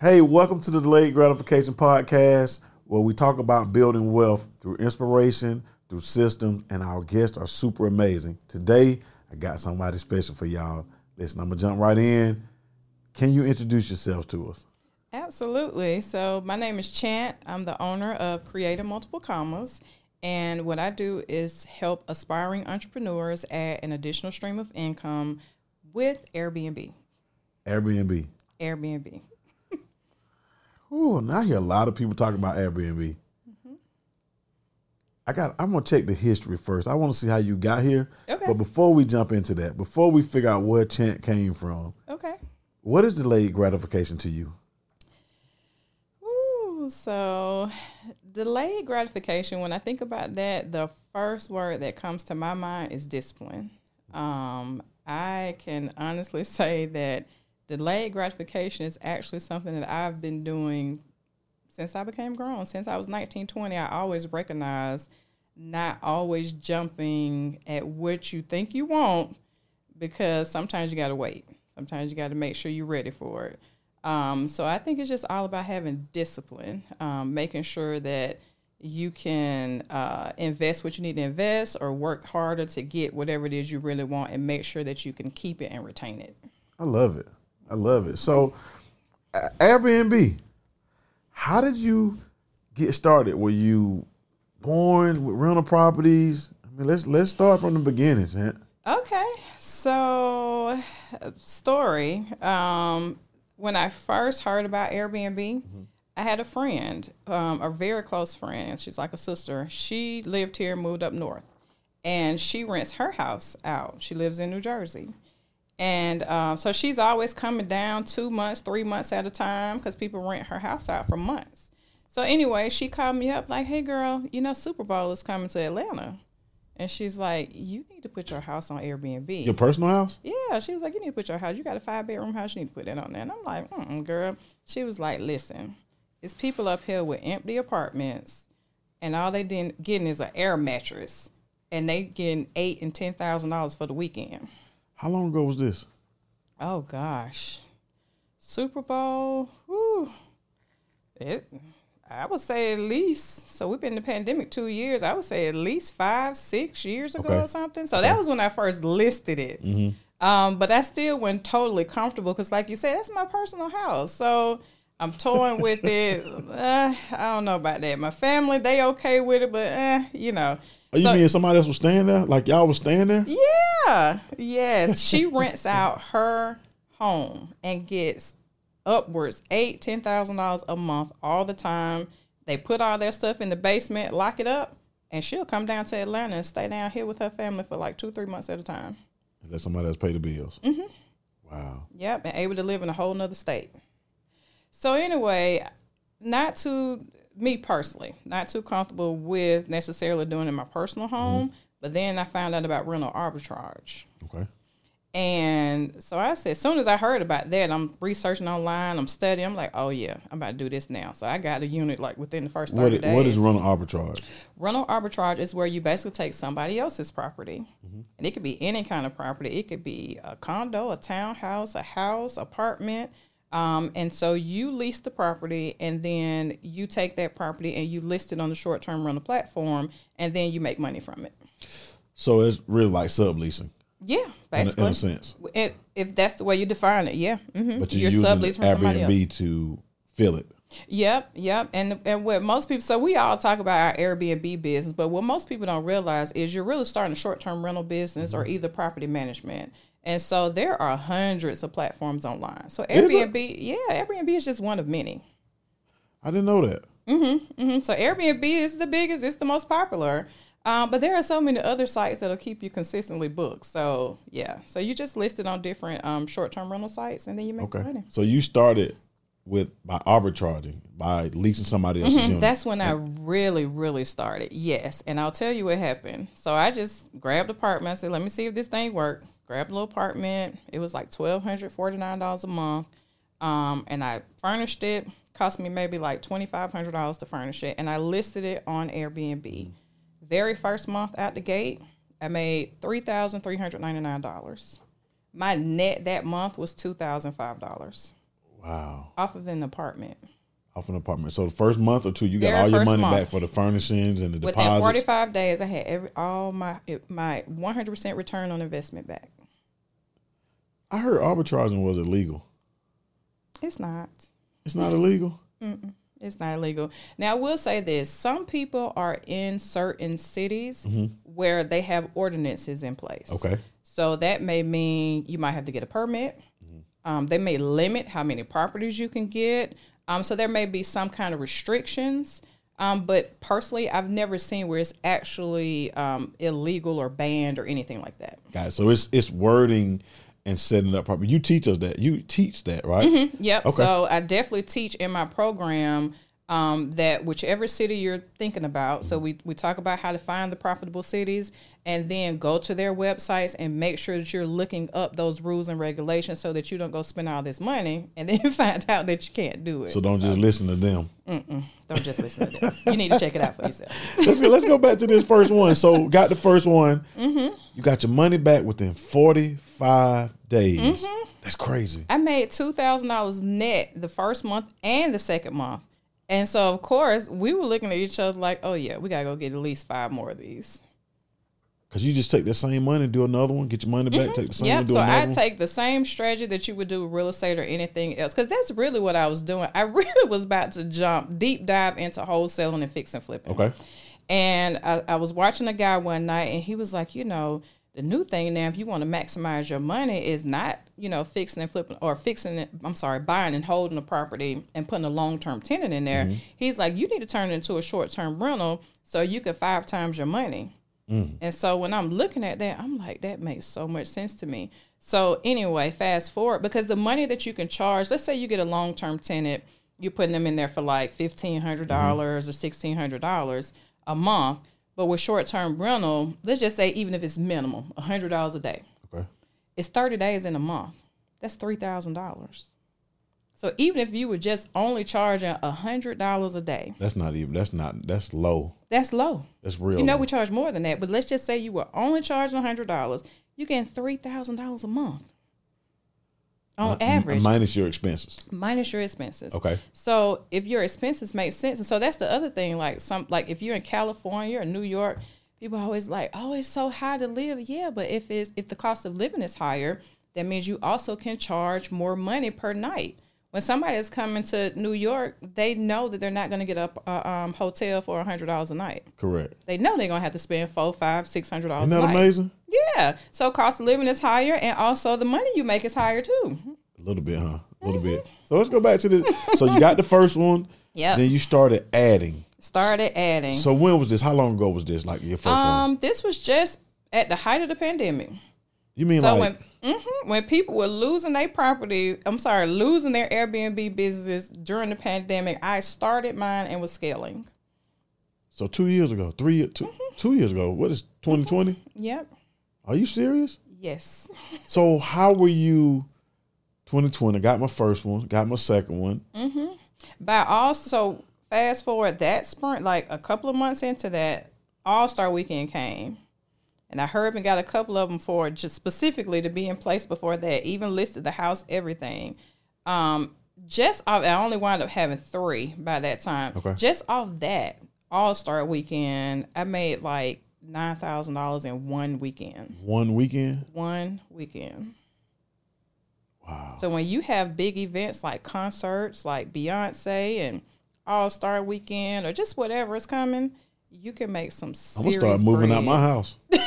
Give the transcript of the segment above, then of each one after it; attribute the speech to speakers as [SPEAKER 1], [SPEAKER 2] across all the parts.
[SPEAKER 1] Hey, welcome to the Delayed Gratification Podcast, where we talk about building wealth through inspiration, through systems, and our guests are super amazing. Today, I got somebody special for y'all. Listen, I'm gonna jump right in. Can you introduce yourself to us?
[SPEAKER 2] Absolutely. So, my name is Chant. I'm the owner of Creating Multiple Commas. And what I do is help aspiring entrepreneurs add an additional stream of income with Airbnb.
[SPEAKER 1] Airbnb.
[SPEAKER 2] Airbnb.
[SPEAKER 1] Ooh, now I hear a lot of people talking about Airbnb. I got. I'm gonna check the history first. I want to see how you got here.
[SPEAKER 2] Okay.
[SPEAKER 1] But before we jump into that, before we figure out where Chant came from,
[SPEAKER 2] Okay.
[SPEAKER 1] what is delayed gratification to you?
[SPEAKER 2] Ooh, so delayed gratification, when I think about that, the first word that comes to my mind is discipline. Um, I can honestly say that delayed gratification is actually something that I've been doing since I became grown. Since I was 19, 20, I always recognized not always jumping at what you think you want because sometimes you got to wait. Sometimes you got to make sure you're ready for it. Um, so I think it's just all about having discipline, um, making sure that you can uh, invest what you need to invest or work harder to get whatever it is you really want and make sure that you can keep it and retain it.
[SPEAKER 1] I love it. I love it. So, Airbnb. How did you get started? Were you born with rental properties? I mean, let's let's start from the beginning, Chant.
[SPEAKER 2] Okay, so story. Um, when I first heard about Airbnb, I had a friend, um, a very close friend. She's like a sister. She lived here, moved up north, and she rents her house out. She lives in New Jersey. And um, so she's always coming down two months, three months at a time because people rent her house out for months. So anyway, she called me up like, "Hey, girl, you know Super Bowl is coming to Atlanta," and she's like, "You need to put your house on Airbnb."
[SPEAKER 1] Your personal house?
[SPEAKER 2] Yeah, she was like, "You need to put your house. You got a five bedroom house. You need to put that on there." And I'm like, mm "Girl," she was like, "Listen, it's people up here with empty apartments, and all they did getting is an air mattress, and they getting eight and ten thousand dollars for the weekend."
[SPEAKER 1] How long ago was this?
[SPEAKER 2] Oh gosh, Super Bowl. Whew, it. I would say at least. So we've been in the pandemic two years. I would say at least five, six years ago
[SPEAKER 1] Okay.
[SPEAKER 2] or something. So that was when I first listed it. Um, but I still wasn't totally comfortable because, like you said, that's my personal house. So I'm toying with it. Uh, I don't know about that. My family, they okay with it, but eh, you know.
[SPEAKER 1] Are you
[SPEAKER 2] So-
[SPEAKER 1] mean somebody else was staying there? Like y'all was staying there?
[SPEAKER 2] yeah. Yes. She rents out her home and gets upwards eight, ten thousand dollars a month all the time. They put all their stuff in the basement, lock it up, and she'll come down to Atlanta and stay down here with her family for like two, three months at a time.
[SPEAKER 1] Let somebody else pay the bills. Mm-hmm. Wow.
[SPEAKER 2] Yep, and able to live in a whole nother state. So anyway, not too me personally, not too comfortable with necessarily doing it in my personal home. Mm-hmm. But then I found out about rental arbitrage.
[SPEAKER 1] Okay.
[SPEAKER 2] And so I said, as soon as I heard about that, I'm researching online, I'm studying. I'm like, oh yeah, I'm about to do this now. So I got a unit like within the first 30
[SPEAKER 1] What,
[SPEAKER 2] days.
[SPEAKER 1] what is rental arbitrage?
[SPEAKER 2] Rental arbitrage is where you basically take somebody else's property, mm-hmm. and it could be any kind of property. It could be a condo, a townhouse, a house, apartment. Um, and so you lease the property, and then you take that property and you list it on the short-term rental platform, and then you make money from it.
[SPEAKER 1] So it's really like subleasing
[SPEAKER 2] Yeah,
[SPEAKER 1] in a,
[SPEAKER 2] basically.
[SPEAKER 1] in a sense.
[SPEAKER 2] It, if that's the way you define it, yeah. hmm
[SPEAKER 1] But you're,
[SPEAKER 2] You're
[SPEAKER 1] using
[SPEAKER 2] sublease from somebody else.
[SPEAKER 1] Airbnb to fill it.
[SPEAKER 2] Yep, yep. And and what most people so we all talk about our Airbnb business, but what most people don't realize is you're really starting a short term rental business or either property management. And so there are hundreds of platforms online. So Airbnb, yeah, Airbnb is just one of many.
[SPEAKER 1] I didn't know that.
[SPEAKER 2] Mhm, So Airbnb is the biggest, it's the most popular. Um, but there are so many other sites that'll keep you consistently booked. So yeah, so you just listed on different um, short term rental sites, and then you make
[SPEAKER 1] Okay.
[SPEAKER 2] money.
[SPEAKER 1] So you started with by arbitraging, by leasing somebody else's unit.
[SPEAKER 2] Mm-hmm. That's when I really, really started. Yes, and I'll tell you what happened. So I just grabbed apartment. I said, "Let me see if this thing work." Grabbed a little apartment. It was like twelve hundred forty nine dollars a month, um, and I furnished it. Cost me maybe like twenty five hundred dollars to furnish it, and I listed it on Airbnb. Very first month out the gate, I made three thousand three hundred ninety nine dollars. My net that month was two thousand five dollars.
[SPEAKER 1] wow.
[SPEAKER 2] Off of an apartment.
[SPEAKER 1] Off an apartment. So the first month or two, you got
[SPEAKER 2] Very
[SPEAKER 1] all your money
[SPEAKER 2] month.
[SPEAKER 1] back for the furnishings and the
[SPEAKER 2] Within
[SPEAKER 1] deposits.
[SPEAKER 2] 45 days, I had every all my my 100% return on investment back.
[SPEAKER 1] I heard arbitraging was illegal.
[SPEAKER 2] It's not.
[SPEAKER 1] It's not illegal.
[SPEAKER 2] It's not illegal. Now, I will say this: some people are in certain cities where they have ordinances in place.
[SPEAKER 1] Mm-hmm. Okay.
[SPEAKER 2] So that may mean you might have to get a permit. Um, they may limit how many properties you can get. Um, so there may be some kind of restrictions. Um, but personally, I've never seen where it's actually um, illegal or banned or anything like that.
[SPEAKER 1] Got it. So it's it's wording and setting it up properly. You teach us that. You teach that, right? Mm-hmm.
[SPEAKER 2] Yep.
[SPEAKER 1] Okay.
[SPEAKER 2] So I definitely teach in my program um, that whichever city you're thinking about. So we, we talk about how to find the profitable cities and then go to their websites and make sure that you're looking up those rules and regulations so that you don't go spend all this money and then find out that you can't do it.
[SPEAKER 1] So don't just listen to them.
[SPEAKER 2] don't just listen to them. You need to check it out for yourself.
[SPEAKER 1] let's go, let's go back to this first one. So got the first one.
[SPEAKER 2] Mm-hmm.
[SPEAKER 1] You got your money back within forty five days.
[SPEAKER 2] Mm-hmm.
[SPEAKER 1] That's crazy.
[SPEAKER 2] I made two thousand dollars net the first month and the second month. And so of course we were looking at each other like, oh yeah, we gotta go get at least five more of these.
[SPEAKER 1] Cause you just take that same money and do another one, get your money back, mm-hmm. take the same one,
[SPEAKER 2] Yep.
[SPEAKER 1] do
[SPEAKER 2] So I
[SPEAKER 1] one.
[SPEAKER 2] take the same strategy that you would do with real estate or anything else, because that's really what I was doing. I really was about to jump deep dive into wholesaling and fix and flipping.
[SPEAKER 1] okay.
[SPEAKER 2] And I, I was watching a guy one night, and he was like, you know, the new thing now, if you want to maximize your money, is not you know fixing and flipping or fixing it. I'm sorry, buying and holding a property and putting a long term tenant in there. Mm-hmm. He's like, you need to turn it into a short term rental so you can five times your money. Mm. And so when I'm looking at that, I'm like, that makes so much sense to me. So anyway, fast forward because the money that you can charge, let's say you get a long term tenant, you're putting them in there for like fifteen hundred mm-hmm. dollars or sixteen hundred dollars a month. But with short term rental, let's just say even if it's minimum, hundred dollars a day,
[SPEAKER 1] Okay.
[SPEAKER 2] it's thirty days in a month. That's three thousand dollars. So even if you were just only charging hundred dollars a day,
[SPEAKER 1] That's not even that's not that's low.
[SPEAKER 2] that's low.
[SPEAKER 1] That's real.
[SPEAKER 2] You know, we charge more than that, but let's just say you were only charging hundred dollars. You're getting three thousand dollars a month on uh,
[SPEAKER 1] Mi- uh,
[SPEAKER 2] average,
[SPEAKER 1] minus your expenses.
[SPEAKER 2] minus your expenses.
[SPEAKER 1] Okay.
[SPEAKER 2] So if your expenses make sense, and so that's the other thing. Like some, like if you're in California or New York, people always like, oh, it's so high to live. Yeah, but if it's if the cost of living is higher, that means you also can charge more money per night. When somebody is coming to New York, they know that they're not going to get a, a um, hotel for hundred dollars a night.
[SPEAKER 1] Correct.
[SPEAKER 2] They know they're going to have to spend four, five, six hundred dollars.
[SPEAKER 1] Isn't that amazing?
[SPEAKER 2] Yeah. So cost of living is higher, and also the money you make is higher too.
[SPEAKER 1] A little bit, huh? A little bit. So let's go back to this. So you got the first one.
[SPEAKER 2] Yeah.
[SPEAKER 1] Then you started adding.
[SPEAKER 2] Started adding.
[SPEAKER 1] So when was this? How long ago was this? Like your first one?
[SPEAKER 2] Um, this was just at the height of the pandemic.
[SPEAKER 1] You mean
[SPEAKER 2] So
[SPEAKER 1] like
[SPEAKER 2] when mhm, when people were losing their property, I'm sorry, losing their Airbnb businesses during the pandemic, I started mine and was scaling.
[SPEAKER 1] so two years ago, three 2
[SPEAKER 2] Mm-hmm.
[SPEAKER 1] two years ago? What is twenty twenty?
[SPEAKER 2] Yep.
[SPEAKER 1] Are you serious?
[SPEAKER 2] Yes.
[SPEAKER 1] So how were you? Twenty twenty. Got my first one. Got my second one. Hmm.
[SPEAKER 2] By also fast forward that sprint, like a couple of months into that, All Star Weekend came, and I heard and got a couple of them for just specifically to be in place before that. Even listed the house, everything. Um, just off, I only wound up having three by that time.
[SPEAKER 1] Okay.
[SPEAKER 2] Just off that All Star Weekend, I made like nine thousand dollars in one weekend.
[SPEAKER 1] One weekend.
[SPEAKER 2] One weekend.
[SPEAKER 1] Wow.
[SPEAKER 2] So when you have big events like concerts like Beyonce and All Star Weekend or just whatever is coming, you can make some
[SPEAKER 1] I'm gonna start moving out my house.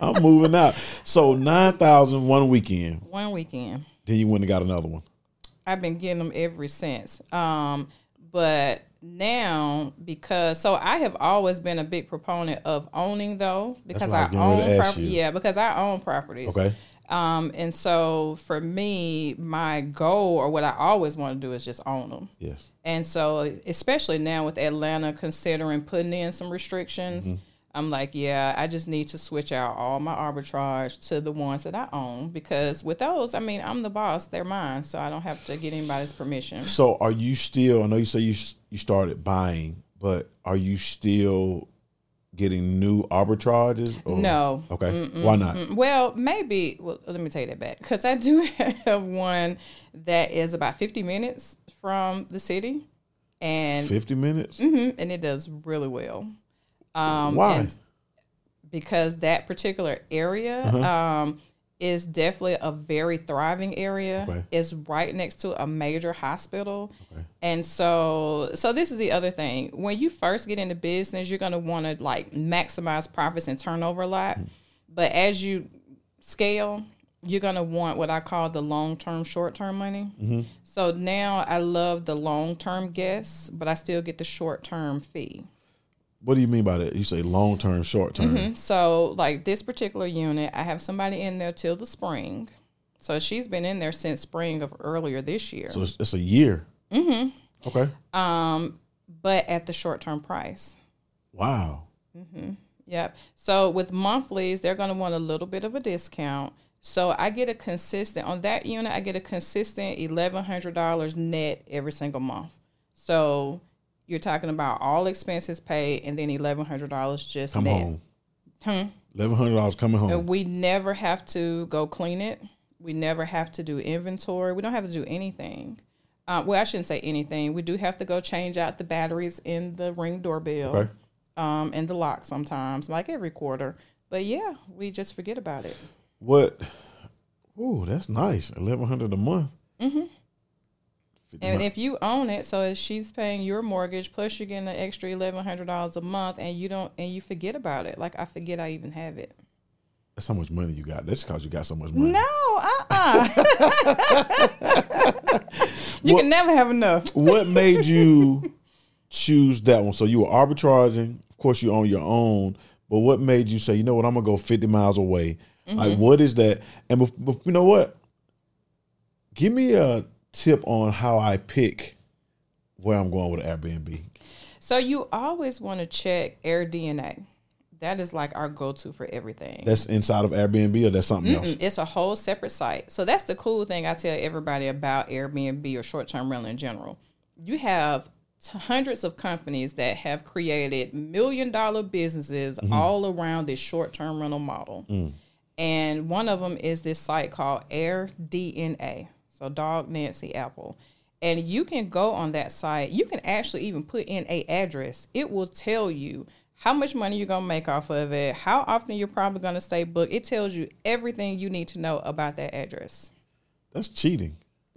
[SPEAKER 1] I'm moving out. So nine thousand one weekend.
[SPEAKER 2] one weekend.
[SPEAKER 1] Then you went and got another one.
[SPEAKER 2] I've been getting them ever since. Um, but now because so I have always been a big proponent of owning though because
[SPEAKER 1] I
[SPEAKER 2] I,
[SPEAKER 1] was getting ready
[SPEAKER 2] own property. Yeah, because I own properties.
[SPEAKER 1] Okay.
[SPEAKER 2] Um, and so for me, my goal or what I always want to do is just own them.
[SPEAKER 1] Yes.
[SPEAKER 2] And so, especially now with Atlanta considering putting in some restrictions,
[SPEAKER 1] Mm-hmm.
[SPEAKER 2] I'm like, yeah, I just need to switch out all my arbitrage to the ones that I own because with those, I mean, I'm the boss; they're mine, so I don't have to get anybody's permission.
[SPEAKER 1] So are you still? I know you say you you started buying, but are you still getting new arbitrages? Or?
[SPEAKER 2] No.
[SPEAKER 1] Okay. Why not?
[SPEAKER 2] Well, maybe. Well, let me take that back because I do have one that is about fifty minutes from the city, and
[SPEAKER 1] 50 minutes?
[SPEAKER 2] mhm, and it does really well. Um,
[SPEAKER 1] Why?
[SPEAKER 2] because that particular area
[SPEAKER 1] Uh-huh.
[SPEAKER 2] um, is definitely a very thriving area.
[SPEAKER 1] Okay.
[SPEAKER 2] It's right next to a major hospital,
[SPEAKER 1] Okay.
[SPEAKER 2] and so so this is the other thing. When you first get into business, you're gonna want to like maximize profits and turnover a lot,
[SPEAKER 1] Hmm.
[SPEAKER 2] but as you scale, you're gonna want what I call the long term, short term money.
[SPEAKER 1] Mm-hmm.
[SPEAKER 2] So now I love the long term guests, but I still get the short term fee.
[SPEAKER 1] What do you mean by that? You say long term, short term. Mm-hmm.
[SPEAKER 2] So, like this particular unit, I have somebody in there till the spring. So she's been in there since spring of earlier this year,
[SPEAKER 1] So it's, it's a year. Mm-hmm. Okay.
[SPEAKER 2] Um, but at the short term price.
[SPEAKER 1] Wow. Mm-hmm.
[SPEAKER 2] Yep. So with monthlies, they're going to want a little bit of a discount. So I get a consistent on that unit. I get a consistent eleven hundred dollars net every single month. So you're talking about all expenses paid and then eleven hundred dollars just
[SPEAKER 1] Come
[SPEAKER 2] net.
[SPEAKER 1] home.
[SPEAKER 2] Hmm.
[SPEAKER 1] Eleven hundred dollars coming home.
[SPEAKER 2] And we never have to go clean it. We never have to do inventory. We don't have to do anything. Uh, well, I shouldn't say anything. We do have to go change out the batteries in the ring doorbell
[SPEAKER 1] Okay.
[SPEAKER 2] um, and the lock sometimes, like every quarter. But yeah, we just forget about it.
[SPEAKER 1] What? Ooh, that's nice. Eleven hundred a month. Mm-hmm.
[SPEAKER 2] And if you own it, so if she's paying your mortgage plus you're getting an extra eleven hundred dollars a month, and you don't and you forget about it. Like I forget I even have it.
[SPEAKER 1] That's how much money you got. That's because you got so much money.
[SPEAKER 2] No, uh, uh you
[SPEAKER 1] What-
[SPEAKER 2] can never have enough.
[SPEAKER 1] what made you choose that one? So you were arbitraging. Of course, you own your own. But what made you say, you know what, I'm gonna go 50 miles away? Like,
[SPEAKER 2] Mm-hmm.
[SPEAKER 1] what is that? And you know what? Give me a tip on how I pick where I'm going with Airbnb.
[SPEAKER 2] So you always want to check AirDNA. That is like our go-to for everything.
[SPEAKER 1] That's inside of Airbnb, or that's something else.
[SPEAKER 2] Mm, It's a whole separate site. So that's the cool thing I tell everybody about Airbnb or short-term rental in general. You have hundreds of companies that have created million-dollar businesses all around this short-term rental model. And one of them is this site called AirDNA. So dog Nancy Apple. And you can go on that site. You can actually even put in a address. It will tell you how much money you're gonna make off of it, how often you're probably gonna stay booked. It tells you everything you need to know about that address.
[SPEAKER 1] That's cheating.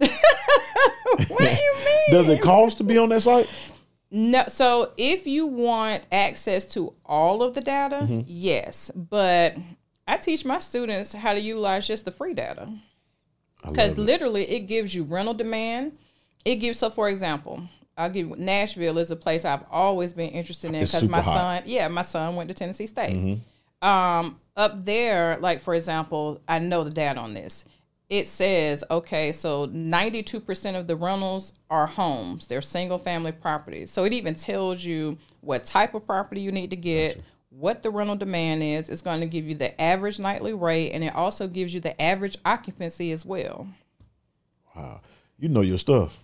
[SPEAKER 2] What do you mean?
[SPEAKER 1] Does it cost to be on that site?
[SPEAKER 2] No, so if you want access to all of the data,
[SPEAKER 1] Mm-hmm.
[SPEAKER 2] yes. But I teach my students how to utilize just the free data. Because literally it gives you rental demand. It gives so for example, I'll give Nashville is a place I've always been interested in because my
[SPEAKER 1] hot.
[SPEAKER 2] son yeah, my son went to Tennessee State.
[SPEAKER 1] Mm-hmm.
[SPEAKER 2] Um, up there, like for example, I know the data on this. It says, okay, so 92% of the rentals are homes. They're single family properties. So it even tells you what type of property you need to get, what the rental demand is. It's going to give you the average nightly rate, and it also gives you the average occupancy as well.
[SPEAKER 1] Wow. You know your stuff.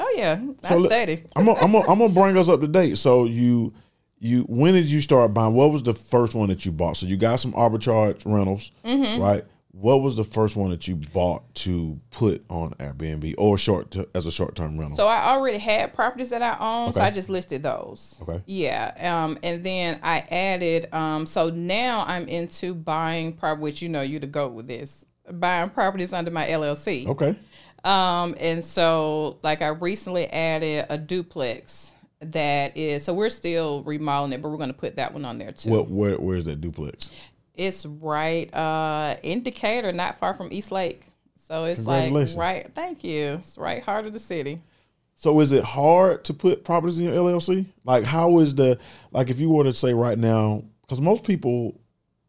[SPEAKER 2] Oh yeah, I
[SPEAKER 1] So let-
[SPEAKER 2] study.
[SPEAKER 1] I'm gonna, I'm I'm gonna bring us up to date. So you you when did you start buying? What was the first one that you bought? So you got some arbitrage rentals,
[SPEAKER 2] Mm-hmm.
[SPEAKER 1] right? What was the first one that you bought to put on Airbnb or short to, as a short term rental?
[SPEAKER 2] So I already had properties that I own, so I just listed those.
[SPEAKER 1] Okay.
[SPEAKER 2] Yeah. Um, and then I added. Um, so now I'm into buying property. Which you know you to go with this. Buying properties under my LLC.
[SPEAKER 1] okay,
[SPEAKER 2] Um, and so like I recently added a duplex that is. So we're still remodeling it, but we're going to put that one on there too.
[SPEAKER 1] what where where's that duplex?
[SPEAKER 2] It's right uh in Decatur, not far from East Lake. So it's like right. Thank you. It's right heart of the city.
[SPEAKER 1] So is it hard to put properties in your LLC? Like how is the like if you were to say right now because most people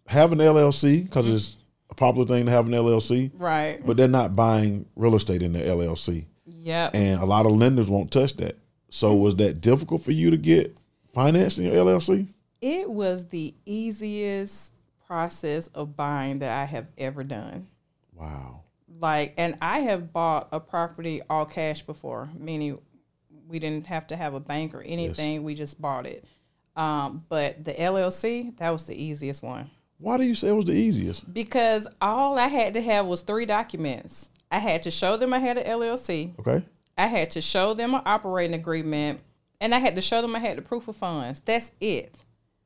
[SPEAKER 1] have an LLC because
[SPEAKER 2] Mm-hmm.
[SPEAKER 1] it's a popular thing to have an LLC,
[SPEAKER 2] Right.
[SPEAKER 1] but they're not buying real estate in their LLC.
[SPEAKER 2] Yep.
[SPEAKER 1] and a lot of lenders won't touch that. So was that difficult for you to get financed in your LLC?
[SPEAKER 2] It was the easiest process of buying that I have ever done.
[SPEAKER 1] Wow.
[SPEAKER 2] Like, and I have bought a property all cash before, meaning we didn't have to have a bank or anything. We just bought it. Um, but the LLC, that was the easiest one
[SPEAKER 1] Why do you say it was the easiest?
[SPEAKER 2] because all I had to have was three documents. I had to show them I had an LLC.
[SPEAKER 1] Okay.
[SPEAKER 2] I had to show them an operating agreement, and I had to show them I had the proof of funds. That's it.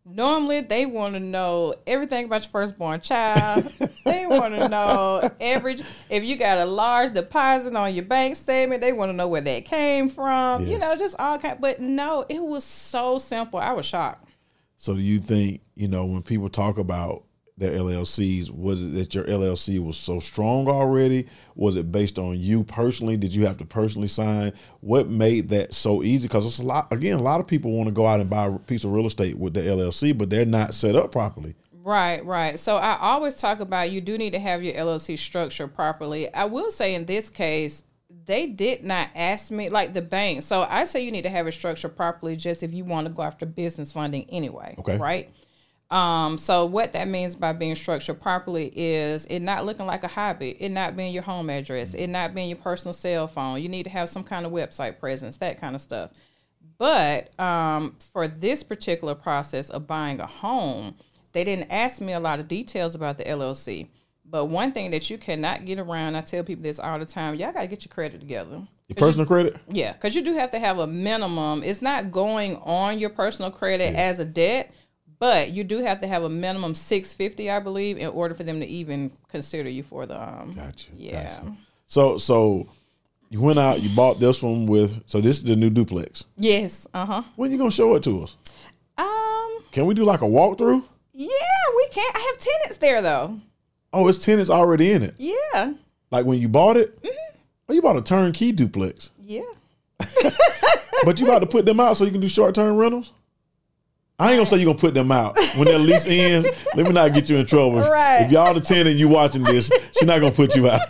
[SPEAKER 2] Normally, they want to know everything about your firstborn child. they want to know every if you got a large deposit on your bank statement. They want to know where that came from. You know, just all kind. But no, it was so simple. I was shocked.
[SPEAKER 1] So do you think, you know, when people talk about their LLCs, was it that your LLC was so strong already? Was it based on you personally? Did you have to personally sign? What made that so easy? Because it's a lot again, a lot of people want to go out and buy a piece of real estate with the LLC, but they're not set up properly.
[SPEAKER 2] Right, right. So I always talk about you do need to have your LLC structured properly. I will say in this case, they did not ask me like the bank. So I say you need to have it structured properly just if you want to go after business funding anyway.
[SPEAKER 1] Okay.
[SPEAKER 2] Right. Um, so what that means by being structured properly is it not looking like a hobby, it not being your home address, it not being your personal cell phone. You need to have some kind of website presence, that kind of stuff. But um, for this particular process of buying a home, they didn't ask me a lot of details about the LLC. But one thing that you cannot get around, I tell people this all the time, y'all got to get your credit together.
[SPEAKER 1] Your personal credit?
[SPEAKER 2] Yeah, because you do have to have a minimum. It's not going on your personal credit as a debt, but you do have to have a minimum six fifty, I believe, in order for them to even consider you for the. Um,
[SPEAKER 1] Gotcha.
[SPEAKER 2] Yeah.
[SPEAKER 1] gotcha. So so you went out, you bought this one with so this is the new duplex.
[SPEAKER 2] Yes. Uh huh.
[SPEAKER 1] When you gonna show it to us?
[SPEAKER 2] Um.
[SPEAKER 1] Can we do like a walkthrough?
[SPEAKER 2] Yeah, we can. I have tenants there though.
[SPEAKER 1] Oh, it's tenants already in it.
[SPEAKER 2] Yeah.
[SPEAKER 1] Like when you bought it? Mm-hmm. Oh, you bought a turnkey duplex.
[SPEAKER 2] Yeah.
[SPEAKER 1] But you about to put them out so you can do short term rentals? I ain't gonna say you're gonna put them out when that lease ends. Let me not get you in trouble. If-
[SPEAKER 2] Right.
[SPEAKER 1] If y'all the tenant you watching this, she's not gonna put you out.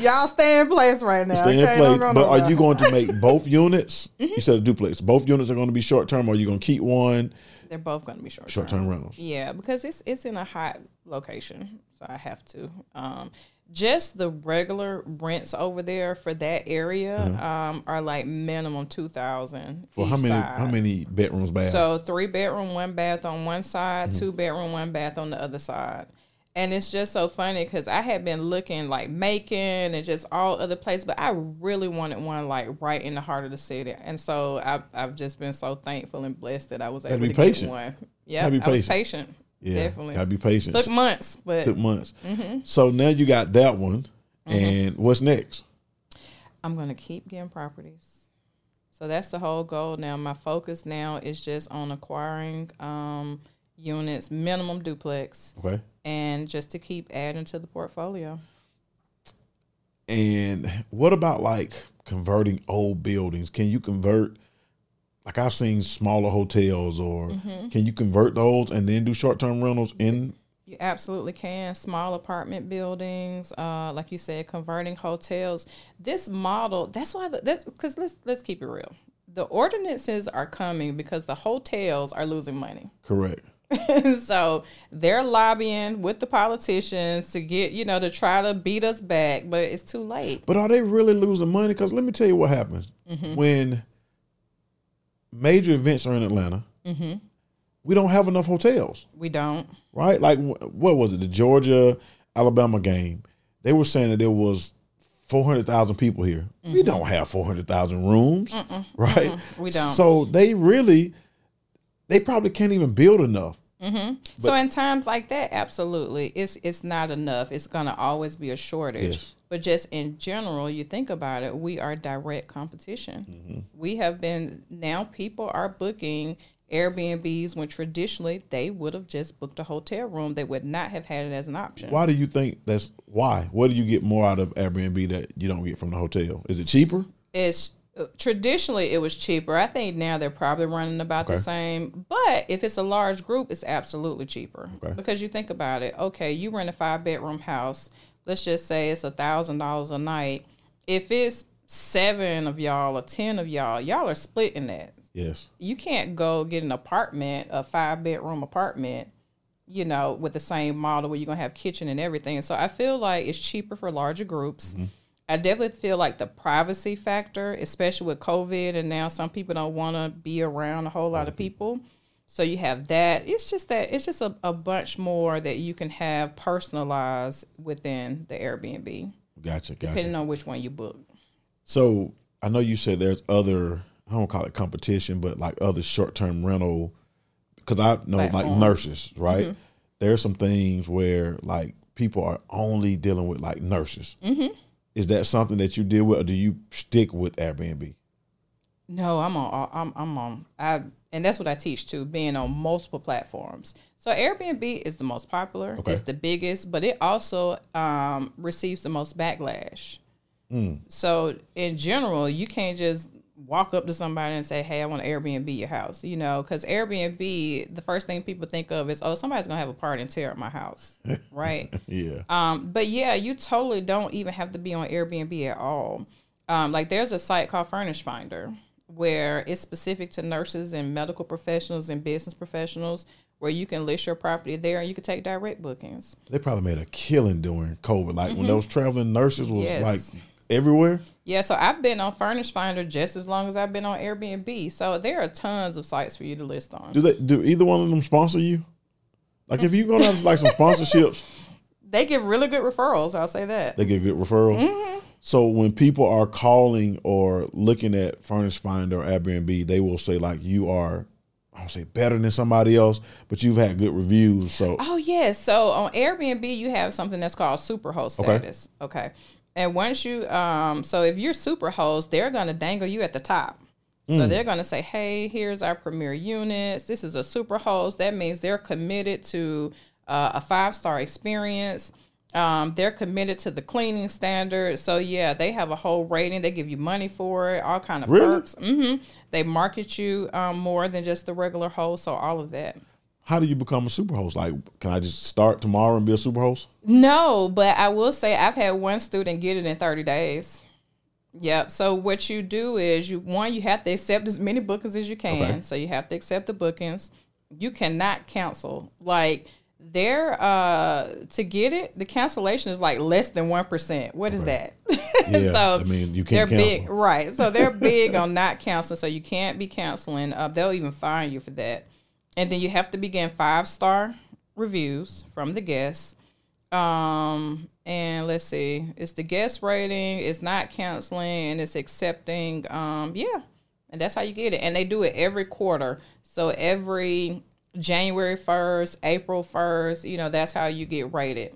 [SPEAKER 2] Y'all stay in place right now.
[SPEAKER 1] Stay in
[SPEAKER 2] okay?
[SPEAKER 1] place.
[SPEAKER 2] Don't go
[SPEAKER 1] But are
[SPEAKER 2] nowhere.
[SPEAKER 1] you going to make both units? You said a duplex. Both units are going to be short term, or are you going to keep one
[SPEAKER 2] They're both going to be short
[SPEAKER 1] short term rentals?
[SPEAKER 2] Yeah, because it's it's in a hot location, so I have to. Um, just the regular rents over there for that area um, are like minimum two thousand
[SPEAKER 1] For how many how many bedrooms, bath?
[SPEAKER 2] So three bedroom, one bath on one side,
[SPEAKER 1] Mm-hmm.
[SPEAKER 2] two bedroom, one bath on the other side. And it's just so funny because I had been looking like Macon and just all other places, but I really wanted one like right in the heart of the city. And so I've, I've just been so thankful and blessed that I was able
[SPEAKER 1] be
[SPEAKER 2] to
[SPEAKER 1] patient.
[SPEAKER 2] get one. Yeah, I was
[SPEAKER 1] patient.
[SPEAKER 2] Patient.
[SPEAKER 1] yeah,
[SPEAKER 2] Definitely.
[SPEAKER 1] gotta be patient.
[SPEAKER 2] Took months, but
[SPEAKER 1] Took months.
[SPEAKER 2] Mm-hmm.
[SPEAKER 1] So now you got that one, and what's next?
[SPEAKER 2] I'm gonna keep getting properties. So that's the whole goal now. My focus now is just on acquiring um, units, minimum duplex,
[SPEAKER 1] Okay,
[SPEAKER 2] and just to keep adding to the portfolio.
[SPEAKER 1] and what about like converting old buildings? Can you convert? Like I've seen smaller hotels, or
[SPEAKER 2] Mm-hmm.
[SPEAKER 1] can you convert those and then do short term rentals in?
[SPEAKER 2] You absolutely can. Small apartment buildings, uh, like you said, converting hotels. This model, that's why, the, that's because let's let's keep it real. The ordinances are coming because the hotels are losing money.
[SPEAKER 1] Correct.
[SPEAKER 2] so they're lobbying with the politicians to get, you know, to try to beat us back, but it's too late.
[SPEAKER 1] But are they really losing money? Because let me tell you what happens when major events are in Atlanta. Mm-hmm. We don't have enough hotels,
[SPEAKER 2] We don't.
[SPEAKER 1] right? Like what was it? The Georgia Alabama game. They were saying that there was four hundred thousand people here. We mm-hmm. don't have four hundred thousand rooms, right?
[SPEAKER 2] We don't.
[SPEAKER 1] So they really, they probably can't even build enough. Mm-hmm.
[SPEAKER 2] so in times like that, absolutely, it's it's not enough. It's gonna always be a shortage.
[SPEAKER 1] Yes.
[SPEAKER 2] But just in general, you think about it, we are direct competition. We have been now people are booking Airbnbs when traditionally they would have just booked a hotel room. They would not have had it as an option.
[SPEAKER 1] Why do you think that's why? What do you get more out of Airbnb that you don't get from the hotel? Is it cheaper?
[SPEAKER 2] it's uh, traditionally it was cheaper. I think now they're probably running about
[SPEAKER 1] Okay.
[SPEAKER 2] the same. But if it's a large group, it's absolutely cheaper
[SPEAKER 1] Okay.
[SPEAKER 2] because you think about it. Okay, you rent a five bedroom house. Let's just say it's a thousand dollars a night. If it's seven of y'all or ten of y'all, y'all are splitting that.
[SPEAKER 1] Yes.
[SPEAKER 2] You can't go get an apartment, a five bedroom apartment, you know, with the same model where you're gonna have kitchen and everything. So I feel like it's cheaper for larger groups.
[SPEAKER 1] Mm-hmm.
[SPEAKER 2] I definitely feel like the privacy factor, especially with COVID, and now some people don't want to be around a whole lot of people. So you have that. It's just that it's just a, a bunch more that you can have personalized within the Airbnb,
[SPEAKER 1] Gotcha, gotcha.
[SPEAKER 2] depending on which one you book.
[SPEAKER 1] So I know you said there's other I don't call it competition, but like other short term rental because I know like nurses, right? There's some things where like people are only dealing with like nurses. Mm-hmm. Is that something that you deal with, or do you stick with Airbnb?
[SPEAKER 2] No, I'm on. I'm I'm on. I and that's what I teach too, being on multiple platforms. So Airbnb is the most popular.
[SPEAKER 1] Okay.
[SPEAKER 2] It's the biggest, but it also um, receives the most backlash. So in general, you can't just walk up to somebody and say, "Hey, I want to Airbnb your house," you know, because Airbnb, the first thing people think of is, "Oh, somebody's gonna have a party and tear up my house," right?
[SPEAKER 1] Yeah.
[SPEAKER 2] Um, but yeah, you totally don't even have to be on Airbnb at all. Um, like there's a site called Furnish Finder where it's specific to nurses and medical professionals and business professionals where you can list your property there and you can take direct bookings.
[SPEAKER 1] They probably made a killing during COVID. Like when mm-hmm. those traveling nurses was
[SPEAKER 2] Yes.
[SPEAKER 1] like everywhere.
[SPEAKER 2] Yeah, so I've been on Furnish Finder just as long as I've been on Airbnb. So there are tons of sites for you to list on.
[SPEAKER 1] Do they do either one of them sponsor you? Like if you gonna have like some sponsorships,
[SPEAKER 2] They give really good referrals, I'll say that.
[SPEAKER 1] they get good referrals.
[SPEAKER 2] Mm-hmm.
[SPEAKER 1] So when people are calling or looking at Furnish Finder or Airbnb, they will say like you are, I don't say better than somebody else, but you've had good reviews. So
[SPEAKER 2] Oh yes. So on Airbnb you have something that's called superhost
[SPEAKER 1] Okay.
[SPEAKER 2] status. Okay. And once you um so if you're superhost, they're gonna dangle you at the top. So they're gonna say, Hey, here's our premier units. This is a superhost. That means they're committed to uh, a five star experience. Um, they're committed to the cleaning standards. So yeah, they have a whole rating. They give you money for it, all kind of
[SPEAKER 1] Really?
[SPEAKER 2] perks. hmm They market you um, more than just the regular host. So all of that.
[SPEAKER 1] how do you become a super host? Like, can I just start tomorrow and be a super host?
[SPEAKER 2] No, but I will say I've had one student get it in 30 days. Yep. So what you do is you one you have to accept as many bookings as you can.
[SPEAKER 1] Okay.
[SPEAKER 2] So you have to accept the bookings. You cannot cancel. Like there uh to get it, the cancellation is like less than 1%. What is that?
[SPEAKER 1] Yeah,
[SPEAKER 2] so
[SPEAKER 1] I mean, you can't
[SPEAKER 2] they're
[SPEAKER 1] can't
[SPEAKER 2] big,
[SPEAKER 1] cancel.
[SPEAKER 2] right? So they're big on not canceling. So you can't be canceling. Uh, they'll even fine you for that. And then you have to begin five star reviews from the guests. Um, and let's see, it's the guest rating, it's not canceling, and it's accepting. Um, yeah, and that's how you get it. And they do it every quarter. So every January first, April first, you know, that's how you get rated.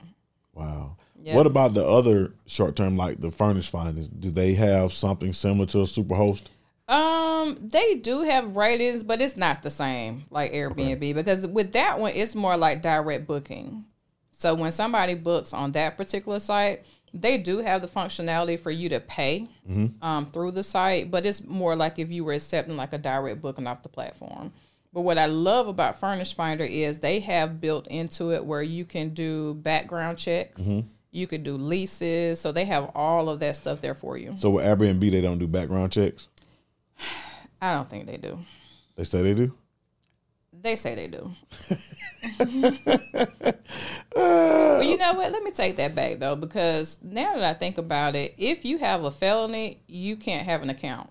[SPEAKER 1] Wow.
[SPEAKER 2] Yeah.
[SPEAKER 1] What about the other short term, like the furnished findings? Do they have something similar to a super host?
[SPEAKER 2] Um, they do have ratings, but it's not the same like Airbnb because with that one, it's more like direct booking. So when somebody books on that particular site, they do have the functionality for you to pay um, through the site, but it's more like if you were accepting like a direct booking off the platform. But what I love about Furnish Finder is they have built into it where you can do background checks, mm-hmm. you could do leases, so they have all of that stuff there for you.
[SPEAKER 1] So with Airbnb, they don't do background checks.
[SPEAKER 2] I don't think they do.
[SPEAKER 1] They say they do.
[SPEAKER 2] They say they do. well, you know what? Let me take that back though, because now that I think about it, if you have a felony, you can't have an account.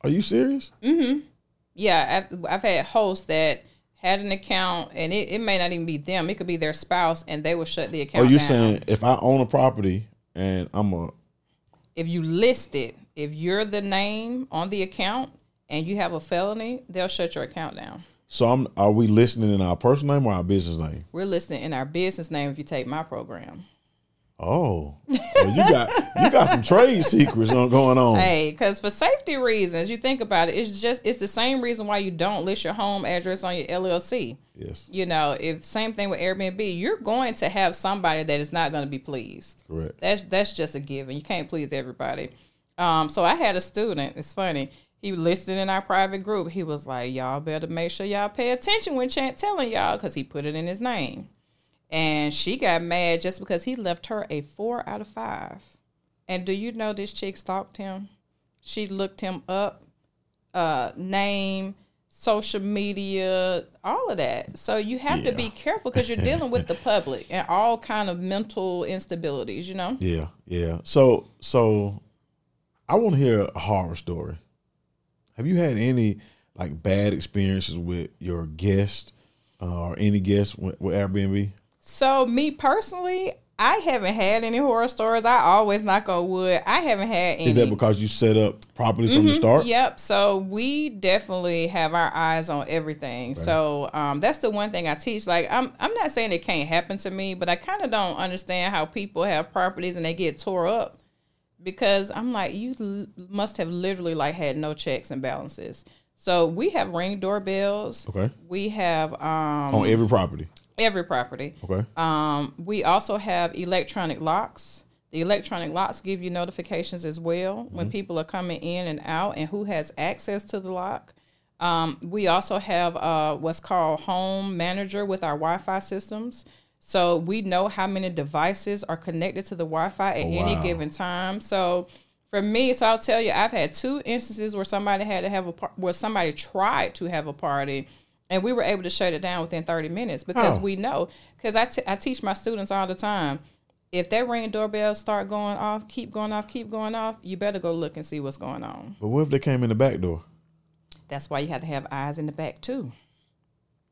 [SPEAKER 1] Are you serious? Mm-hmm.
[SPEAKER 2] Yeah, I've, I've had hosts that had an account, and it, it may not even be them. It could be their spouse, and they will shut the
[SPEAKER 1] oh,
[SPEAKER 2] account down.
[SPEAKER 1] Are you
[SPEAKER 2] down.
[SPEAKER 1] saying if I own a property and I'm a
[SPEAKER 2] if you list it, if you're the name on the account and you have a felony, they'll shut your account down.
[SPEAKER 1] so I'm are we listening in our personal name or our business name?
[SPEAKER 2] We're listing in our business name if you take my program.
[SPEAKER 1] Oh, well, you got you got some trade secrets on going on.
[SPEAKER 2] Hey, because for safety reasons, you think about it, it's just it's the same reason why you don't list your home address on your LLC.
[SPEAKER 1] Yes,
[SPEAKER 2] You know, if same thing with Airbnb, you're going to have somebody that is not going to be pleased.
[SPEAKER 1] correct.
[SPEAKER 2] That's that's just a given. You can't please everybody. Um, so I had a student. It's funny. He listed in our private group. He was like, "Y'all better make sure y'all pay attention when Chant telling y'all, because he put it in his name." And she got mad just because he left her a four out of five. And do you know this chick stalked him? She looked him up, uh, name, social media, all of that. So you have to be careful because you're dealing with the public and all kind of mental instabilities. You know.
[SPEAKER 1] Yeah, yeah. So, so I want to hear a horror story. Have you had any like bad experiences with your guest uh, or any guest with, with Airbnb?
[SPEAKER 2] So me personally, I haven't had any horror stories. I always knock on wood. I haven't had any.
[SPEAKER 1] Is that because you set up properly from the start?
[SPEAKER 2] Yep. So we definitely have our eyes on everything. So um, that's the one thing I teach. Like I'm, I'm not saying it can't happen to me, but I kind of don't understand how people have properties and they get tore up because I'm like, you l- must have literally like had no checks and balances. So we have ring doorbells.
[SPEAKER 1] Okay.
[SPEAKER 2] We have um,
[SPEAKER 1] On every property.
[SPEAKER 2] Every property.
[SPEAKER 1] Okay.
[SPEAKER 2] Um, we also have electronic locks. The electronic locks give you notifications as well when people are coming in and out and who has access to the lock. Um, we also have uh, what's called Home Manager with our Wi Fi systems. So we know how many devices are connected to the Wi Fi at any
[SPEAKER 1] wow.
[SPEAKER 2] given time. So for me, so I'll tell you, I've had two instances where somebody had to have a par- where somebody tried to have a party, and we were able to shut it down within thirty minutes because
[SPEAKER 1] How?
[SPEAKER 2] we know. Because I, t- I teach my students all the time. If that ring doorbell start going off, keep going off, keep going off, you better go look and see what's going on.
[SPEAKER 1] But what if they came in the back door?
[SPEAKER 2] That's why you have to have eyes in the back too.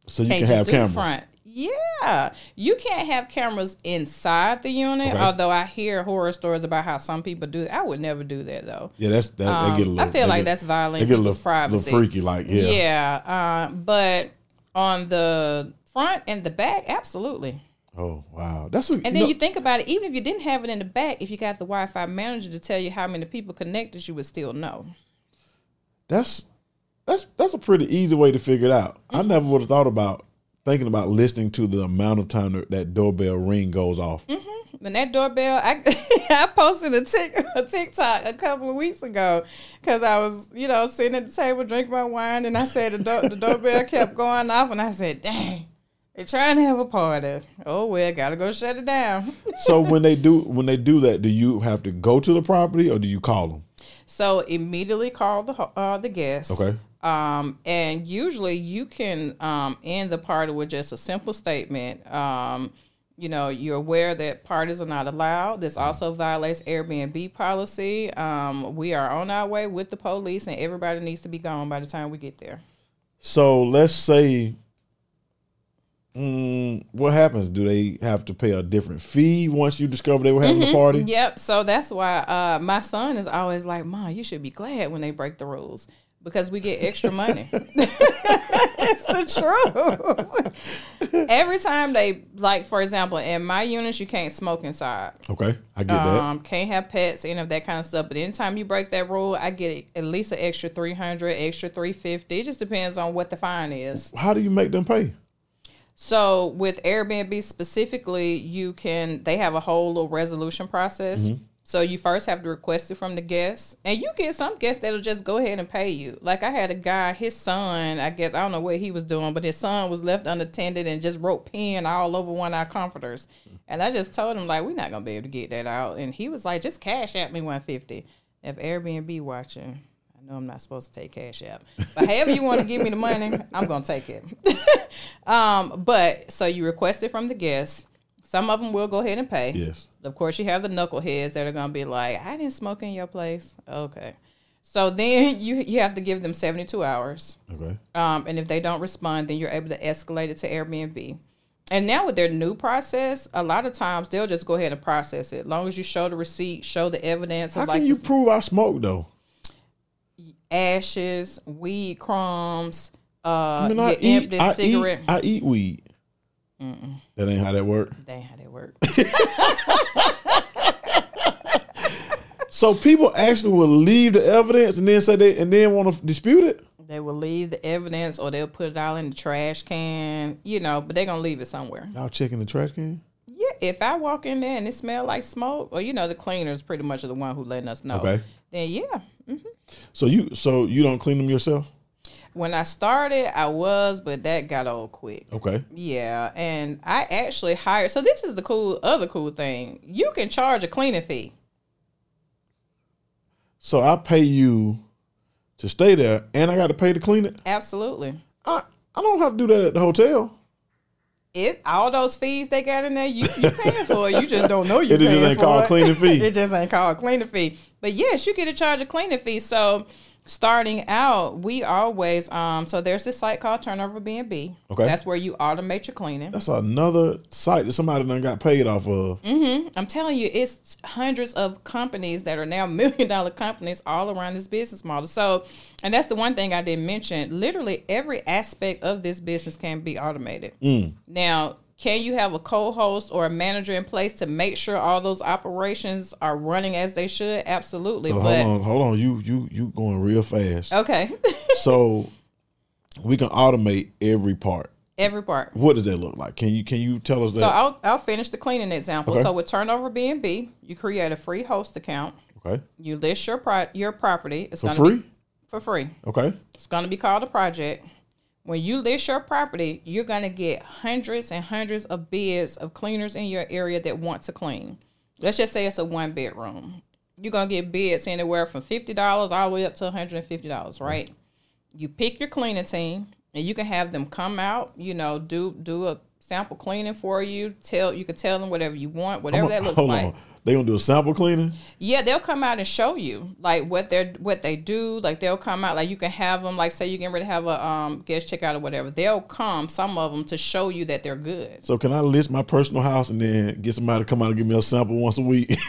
[SPEAKER 1] So you
[SPEAKER 2] Can't
[SPEAKER 1] can
[SPEAKER 2] just
[SPEAKER 1] have cameras.
[SPEAKER 2] front. Yeah, you can't have cameras inside the unit.
[SPEAKER 1] Okay.
[SPEAKER 2] Although I hear horror stories about how some people do. I would never do that though.
[SPEAKER 1] Yeah, that's that.
[SPEAKER 2] Um,
[SPEAKER 1] they get a little,
[SPEAKER 2] I feel like
[SPEAKER 1] get-
[SPEAKER 2] that's violating
[SPEAKER 1] get a
[SPEAKER 2] people's
[SPEAKER 1] little,
[SPEAKER 2] privacy.
[SPEAKER 1] little freaky, like yeah.
[SPEAKER 2] Yeah, uh, but on the front and the back, absolutely.
[SPEAKER 1] Oh wow, that's a.
[SPEAKER 2] And then you think about it, even if you didn't have it in the back, if you got the Wi-Fi manager to tell you how many people connected, you would still know.
[SPEAKER 1] that's that's that's a pretty easy way to figure it out.
[SPEAKER 2] Mm-hmm.
[SPEAKER 1] I never would have thought about thinking about listening to the amount of time that, doorbell ring goes off.
[SPEAKER 2] When that doorbell, I I posted a, tic, a TikTok a couple of weeks ago because I was, you know, sitting at the table drinking my wine, and I said the, door, the doorbell kept going off, and I said, "Dang, they're trying to have a party." Oh well, gotta go shut it down.
[SPEAKER 1] so when they do when they do that, do you have to go to the property or do you call them?
[SPEAKER 2] So immediately call the uh, the guest.
[SPEAKER 1] Okay.
[SPEAKER 2] Um, and usually you can um, end the party with just a simple statement. Um, you know, you're aware that parties are not allowed. This also violates Airbnb policy. Um, we are on our way with the police, and everybody needs to be gone by the time we get there.
[SPEAKER 1] So let's say, mm, what happens? Do they have to pay a different fee once you discover they were having a party?
[SPEAKER 2] Yep. So that's why uh, my son is always like, "Mom, you should be glad when they break the rules." Because we get extra money. it's the truth. Every time they, like, for example, in my units, you can't smoke inside.
[SPEAKER 1] Okay, I get that.
[SPEAKER 2] Um, can't have pets, any of that kind of stuff. But anytime you break that rule, I get at least an extra three hundred, extra three fifty. It just depends on what the fine is.
[SPEAKER 1] How do you make them pay?
[SPEAKER 2] So with Airbnb specifically, you can they have a whole little resolution process. So you first have to request it from the guests, and you get some guests that'll just go ahead and pay you. Like I had a guy, his son, I guess I don't know what he was doing, but his son was left unattended and just wrote pen all over one of our comforters. And I just told him like we're not gonna be able to get that out, and he was like, just cash at me one fifty. If Airbnb watching, I know I'm not supposed to take cash out, but however you want to give me the money, I'm gonna take it. um, but so you request it from the guests. Some of them will go ahead and pay.
[SPEAKER 1] Yes.
[SPEAKER 2] Of course, you have the knuckleheads that are gonna be like, "I didn't smoke in your place." Okay, so then you you have to give them seventy two hours,
[SPEAKER 1] Okay.
[SPEAKER 2] um, and if they don't respond, then you're able to escalate it to Airbnb. And now with their new process, a lot of times they'll just go ahead and process it. As long as you show the receipt, show the evidence
[SPEAKER 1] How
[SPEAKER 2] of
[SPEAKER 1] can
[SPEAKER 2] like
[SPEAKER 1] you prove I smoked though?
[SPEAKER 2] ashes, weed crumbs, uh,
[SPEAKER 1] I mean, I eat,
[SPEAKER 2] empty
[SPEAKER 1] I
[SPEAKER 2] cigarette.
[SPEAKER 1] eat, I eat weed. That ain't how that work.
[SPEAKER 2] That ain't how that work.
[SPEAKER 1] So people actually will leave the evidence and then say they and then want to dispute it.
[SPEAKER 2] they will leave the evidence, or they'll put it all in the trash can. You know, but they're gonna leave it somewhere.
[SPEAKER 1] Y'all checking the trash can?
[SPEAKER 2] Yeah, if I walk in there and it smell like smoke, or you know, the cleaners pretty much are the one who letting us know.
[SPEAKER 1] Okay.
[SPEAKER 2] Then yeah. Mm-hmm.
[SPEAKER 1] So you so you don't clean them yourself?
[SPEAKER 2] When I started, I was, but that got old quick.
[SPEAKER 1] Okay.
[SPEAKER 2] Yeah, and I actually hired. So this is the cool, other cool thing. You can charge a cleaning fee.
[SPEAKER 1] So I pay you to stay there, and I got to pay to clean it.
[SPEAKER 2] Absolutely.
[SPEAKER 1] I I don't have to do that at the hotel.
[SPEAKER 2] It all those fees they got in there, you you paying for it. You just don't know you
[SPEAKER 1] It just ain't
[SPEAKER 2] for
[SPEAKER 1] called
[SPEAKER 2] it.
[SPEAKER 1] cleaning fee.
[SPEAKER 2] it just ain't called cleaning fee. But yes, you get a charge a cleaning fee. So starting out, we always um so there's this site called Turnover BNB.
[SPEAKER 1] Okay.
[SPEAKER 2] That's where you automate your cleaning.
[SPEAKER 1] That's another site that somebody done got paid off of. Mm-hmm.
[SPEAKER 2] I'm telling you, it's hundreds of companies that are now million dollar companies all around this business model. So, and that's the one thing I didn't mention. Literally every aspect of this business can be automated. Now, can you have a co-host or a manager in place to make sure all those operations are running as they should? Absolutely.
[SPEAKER 1] So
[SPEAKER 2] but
[SPEAKER 1] hold on, hold on. You you you going real fast.
[SPEAKER 2] okay,
[SPEAKER 1] so we can automate every part.
[SPEAKER 2] every part.
[SPEAKER 1] What does that look like? Can you can you tell us that?
[SPEAKER 2] So I'll I'll finish the cleaning example.
[SPEAKER 1] Okay.
[SPEAKER 2] So with TurnoverBnB, you create a free host account.
[SPEAKER 1] okay.
[SPEAKER 2] You list your pro- your property. It's
[SPEAKER 1] For free?
[SPEAKER 2] be for free.
[SPEAKER 1] Okay.
[SPEAKER 2] It's going to be called a project. When you list your property, you're going to get hundreds and hundreds of bids of cleaners in your area that want to clean. Let's just say it's a one bedroom. You're going to get bids anywhere from $50 all the way up to $150, right? You pick your cleaning team and you can have them come out, you know, do do a sample cleaning for you. Tell you can tell them whatever you want, whatever that looks like.
[SPEAKER 1] on. They gonna do a sample cleaning?
[SPEAKER 2] Yeah, they'll come out and show you like what they're what they do. Like they'll come out like you can have them like say you getting ready to have a um guest checkout or whatever. They'll come some of them to show you that they're good.
[SPEAKER 1] So can I list my personal house and then get somebody to come out and give me a sample once a week?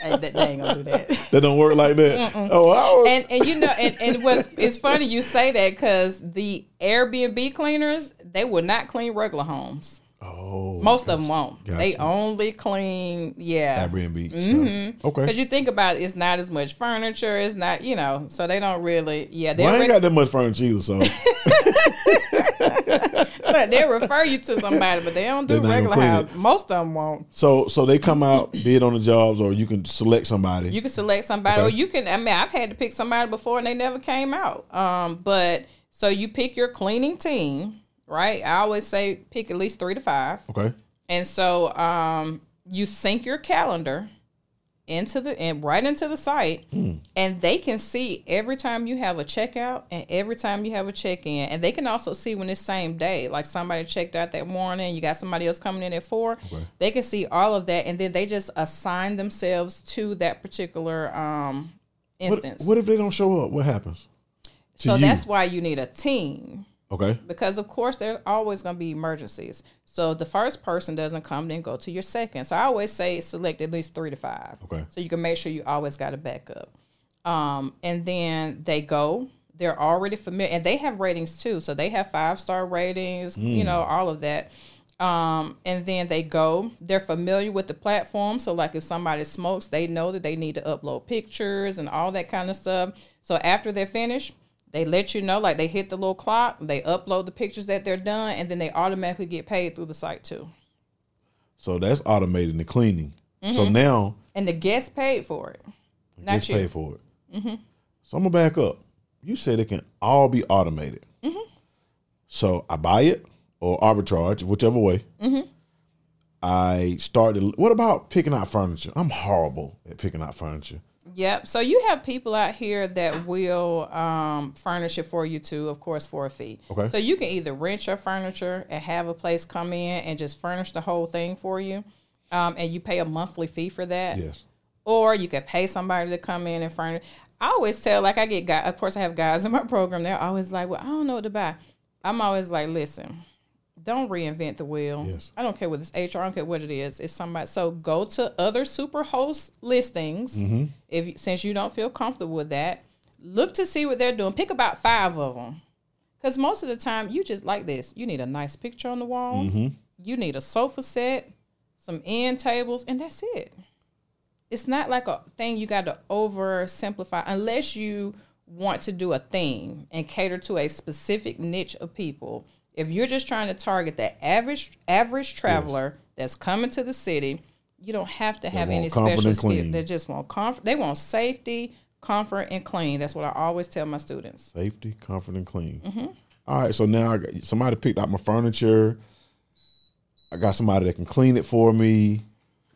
[SPEAKER 2] Hey, they, they ain't gonna do that.
[SPEAKER 1] that don't work like that. Oh, I was,
[SPEAKER 2] And and you know and and what's it's funny you say that because the Airbnb cleaners they will not clean regular homes.
[SPEAKER 1] Oh,
[SPEAKER 2] Most of them won't. They only clean yeah.
[SPEAKER 1] Airbnb.
[SPEAKER 2] Mm-hmm.
[SPEAKER 1] Okay.
[SPEAKER 2] Because you think about it, it's not as much furniture. It's not, you know, so they don't really, yeah.
[SPEAKER 1] well, I ain't got that much furniture either, so
[SPEAKER 2] But they'll refer you to somebody, but they don't do
[SPEAKER 1] They're not gonna
[SPEAKER 2] regular house. Most of them won't.
[SPEAKER 1] so so they come out, bid on the jobs, or you can select somebody.
[SPEAKER 2] You can select somebody, or you can. I mean, I've had to pick somebody before, and they never came out. Um, but so you pick your cleaning team, right? I always say pick at least three to five,
[SPEAKER 1] okay.
[SPEAKER 2] and so um, you sync your calendar into the and right into the site, and they can see every time you have a checkout and every time you have a check in, and they can also see when it's same day. Like somebody checked out that morning, you got somebody else coming in at four. They can see all of that, and then they just assign themselves to that particular um, instance.
[SPEAKER 1] what if they don't show up? What happens?
[SPEAKER 2] So
[SPEAKER 1] you?
[SPEAKER 2] that's why you need a team
[SPEAKER 1] okay.
[SPEAKER 2] because of course there's always going to be emergencies. So the first person doesn't come, then go to your second. So I always say select at least three to five.
[SPEAKER 1] Okay.
[SPEAKER 2] So you can make sure you always got a backup. Um, and then they go. They're already familiar, and they have ratings too. So they have five star ratings. You know all of that. Um, and then they go. They're familiar with the platform. So like if somebody smokes, they know that they need to upload pictures and all that kind of stuff. So after they're finished, they let you know, like they hit the little clock, they upload the pictures that they're done, and then they automatically get paid through the site too.
[SPEAKER 1] So that's automating the cleaning.
[SPEAKER 2] Mm-hmm.
[SPEAKER 1] So now
[SPEAKER 2] And the guest paid for it. Not you.
[SPEAKER 1] pay for it. Mm-hmm. So I'm gonna back up. You said it can all be automated.
[SPEAKER 2] Mm-hmm.
[SPEAKER 1] So I buy it or arbitrage, whichever way.
[SPEAKER 2] Mm-hmm.
[SPEAKER 1] I started. What about picking out furniture? I'm horrible at picking out furniture.
[SPEAKER 2] Yep. So you have people out here that will um, furnish it for you too, of course, for a fee.
[SPEAKER 1] Okay.
[SPEAKER 2] So you can either rent your furniture and have a place come in and just furnish the whole thing for you, um, and you pay a monthly fee for that.
[SPEAKER 1] Yes.
[SPEAKER 2] or you could pay somebody to come in and furnish. I always tell, like I get guys, of course I have guys in my program. They're always like, "Well, I don't know what to buy." I'm always like, "Listen, don't reinvent the wheel.
[SPEAKER 1] Yes.
[SPEAKER 2] I don't care what it's HR. I don't care what it is. It's somebody. So go to other superhost listings. Mm-hmm. If since you don't feel comfortable with that, look to see what they're doing. Pick about five of them, because most of the time you just like this. You need a nice picture on the wall. Mm-hmm. You need a sofa set, some end tables, and that's it it's not like a thing you got to oversimplify unless you want to do a theme and cater to a specific niche of people. If you're just trying to target the average average traveler that's coming to the city, you don't have to have any special
[SPEAKER 1] and
[SPEAKER 2] skill. They just want comfort. They want safety, comfort, and clean. That's what I always tell my students.
[SPEAKER 1] Safety, comfort, and clean.
[SPEAKER 2] Mm-hmm.
[SPEAKER 1] All right. So now I got, somebody picked out my furniture. I got somebody that can clean it for me.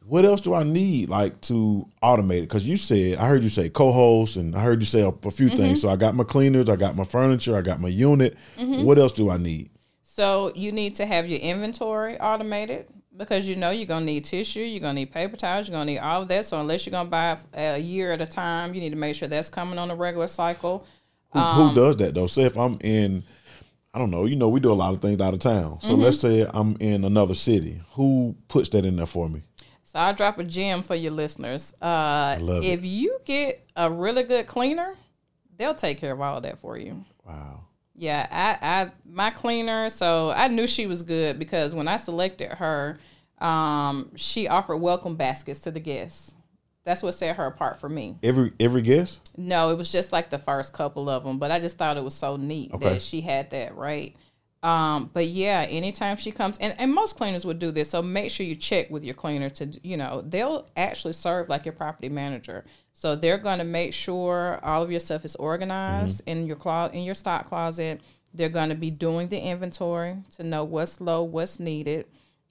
[SPEAKER 1] What else do I need like to automate it? Because you said I heard you say co-host, and I heard you say a, a few things. So I got my cleaners, I got my furniture, I got my unit. What else do I need?
[SPEAKER 2] So you need to have your inventory automated because you know you're gonna need tissue, you're gonna need paper towels, you're gonna need all of that. So unless you're gonna buy a year at a time, you need to make sure that's coming on a regular cycle.
[SPEAKER 1] Who,
[SPEAKER 2] Um,
[SPEAKER 1] who does that though? Say if I'm in, I don't know. You know, we do a lot of things out of town. So
[SPEAKER 2] Mm-hmm.
[SPEAKER 1] let's say I'm in another city. Who puts that in there for me?
[SPEAKER 2] So I'll drop a gem for your listeners. Uh,
[SPEAKER 1] love it.
[SPEAKER 2] if you get a really good cleaner, they'll take care of all of that for you.
[SPEAKER 1] Wow.
[SPEAKER 2] Yeah, I, I my cleaner, so I knew she was good because when I selected her, um, she offered welcome baskets to the guests. That's what set her apart for me.
[SPEAKER 1] Every every guest.
[SPEAKER 2] No, it was just like the first couple of them, but I just thought it was so neat
[SPEAKER 1] Okay.
[SPEAKER 2] that she had that right. Um, but yeah, anytime she comes, and, and most cleaners would do this, so make sure you check with your cleaner to, you know, they'll actually serve like your property manager. So they're going to make sure all of your stuff is organized in your clo- in your stock closet. They're going to be doing the inventory to know what's low, what's needed.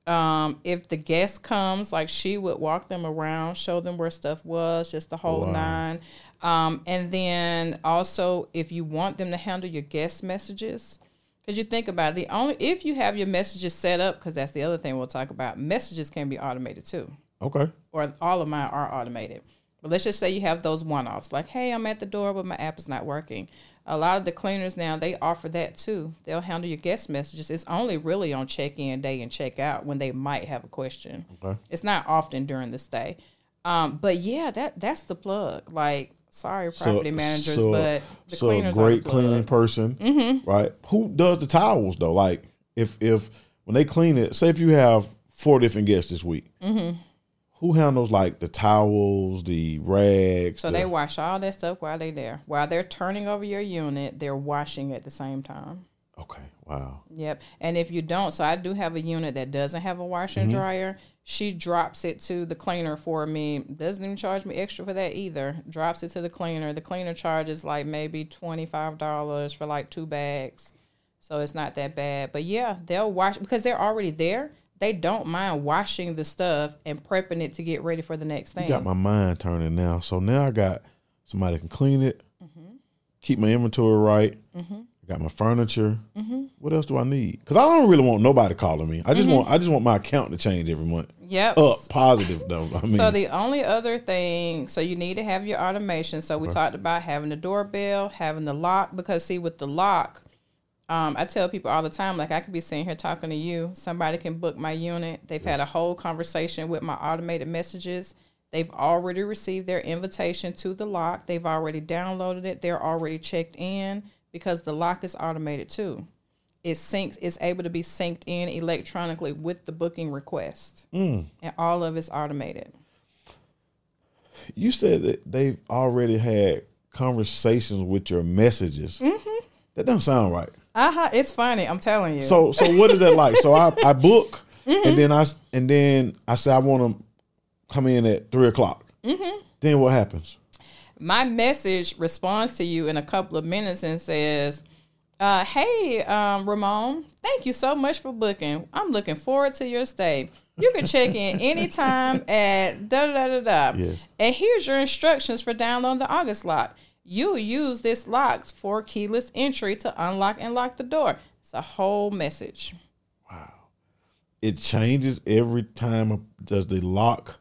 [SPEAKER 2] Um, if the guest comes, like she would walk them around, show them where stuff was, just the whole
[SPEAKER 1] Wow.
[SPEAKER 2] nine. Um, and then also, if you want them to handle your guest messages, because you think about it, the only if you have your messages set up, because that's the other thing we'll talk about. Messages can be automated too,
[SPEAKER 1] Okay.
[SPEAKER 2] or all of mine are automated. But let's just say you have those one-offs, like, "Hey, I'm at the door, but my app is not working." A lot of the cleaners now they offer that too. They'll handle your guest messages. It's only really on check-in day and check-out when they might have a question.
[SPEAKER 1] Okay.
[SPEAKER 2] It's not often during the stay. Um, but yeah, that that's the plug. Like, sorry, property managers, but the
[SPEAKER 1] so
[SPEAKER 2] cleaners
[SPEAKER 1] a great cleaning person, mm-hmm. right? Who does the towels though? Like if if when they clean it, say if you have four different guests this week,
[SPEAKER 2] Mm-hmm.
[SPEAKER 1] Who handles like the towels, the rags?
[SPEAKER 2] So
[SPEAKER 1] the-
[SPEAKER 2] they wash all that stuff while they're there. While they're turning over your unit, they're washing at the same time.
[SPEAKER 1] okay, wow,
[SPEAKER 2] Yep. And if you don't, so I do have a unit that doesn't have a washer and mm-hmm. dryer. She drops it to the cleaner for me. Doesn't even charge me extra for that either. Drops it to the cleaner. The cleaner charges like maybe twenty five dollars for like two bags. So it's not that bad. But yeah, they'll wash because they're already there. They don't mind washing the stuff and prepping it to get ready for the next thing.
[SPEAKER 1] you got my mind turning now. So now I got somebody can clean it,
[SPEAKER 2] Mm-hmm.
[SPEAKER 1] keep my inventory right. I got my furniture.
[SPEAKER 2] Mm-hmm.
[SPEAKER 1] What else do I need? Because I don't really want nobody calling me. I just want I just want my account to change every month.
[SPEAKER 2] Yep.
[SPEAKER 1] Up positive though. I mean,
[SPEAKER 2] So the only other thing, so you need to have your automation. So we talked about having the doorbell, having the lock, because see with the lock, um, I tell people all the time, like I could be sitting here talking to you, somebody can book my unit. They've had a whole conversation with my automated messages. They've already received their invitation to the lock. They've already downloaded it. They're already checked in because the lock is automated too. It syncs. It's able to be synced in electronically with the booking request,
[SPEAKER 1] Mm.
[SPEAKER 2] and all of it's automated.
[SPEAKER 1] you said that they've already had conversations with your messages.
[SPEAKER 2] Mm-hmm.
[SPEAKER 1] That doesn't sound right.
[SPEAKER 2] Uh huh. It's funny. I'm telling you.
[SPEAKER 1] So so what is that like? So I, I book
[SPEAKER 2] Mm-hmm.
[SPEAKER 1] and then I and then I say I want to come in at three o'clock.
[SPEAKER 2] Mm-hmm.
[SPEAKER 1] Then what happens?
[SPEAKER 2] my message responds to you in a couple of minutes and says, uh, "Hey, um, Ramon, thank you so much for booking. I'm looking forward to your stay. You can check in anytime at da da da da.
[SPEAKER 1] Yes.
[SPEAKER 2] And here's your instructions for downloading the August lock. You'll use this lock for keyless entry to unlock and lock the door. It's a whole message. Wow.
[SPEAKER 1] It changes every time. Does the lock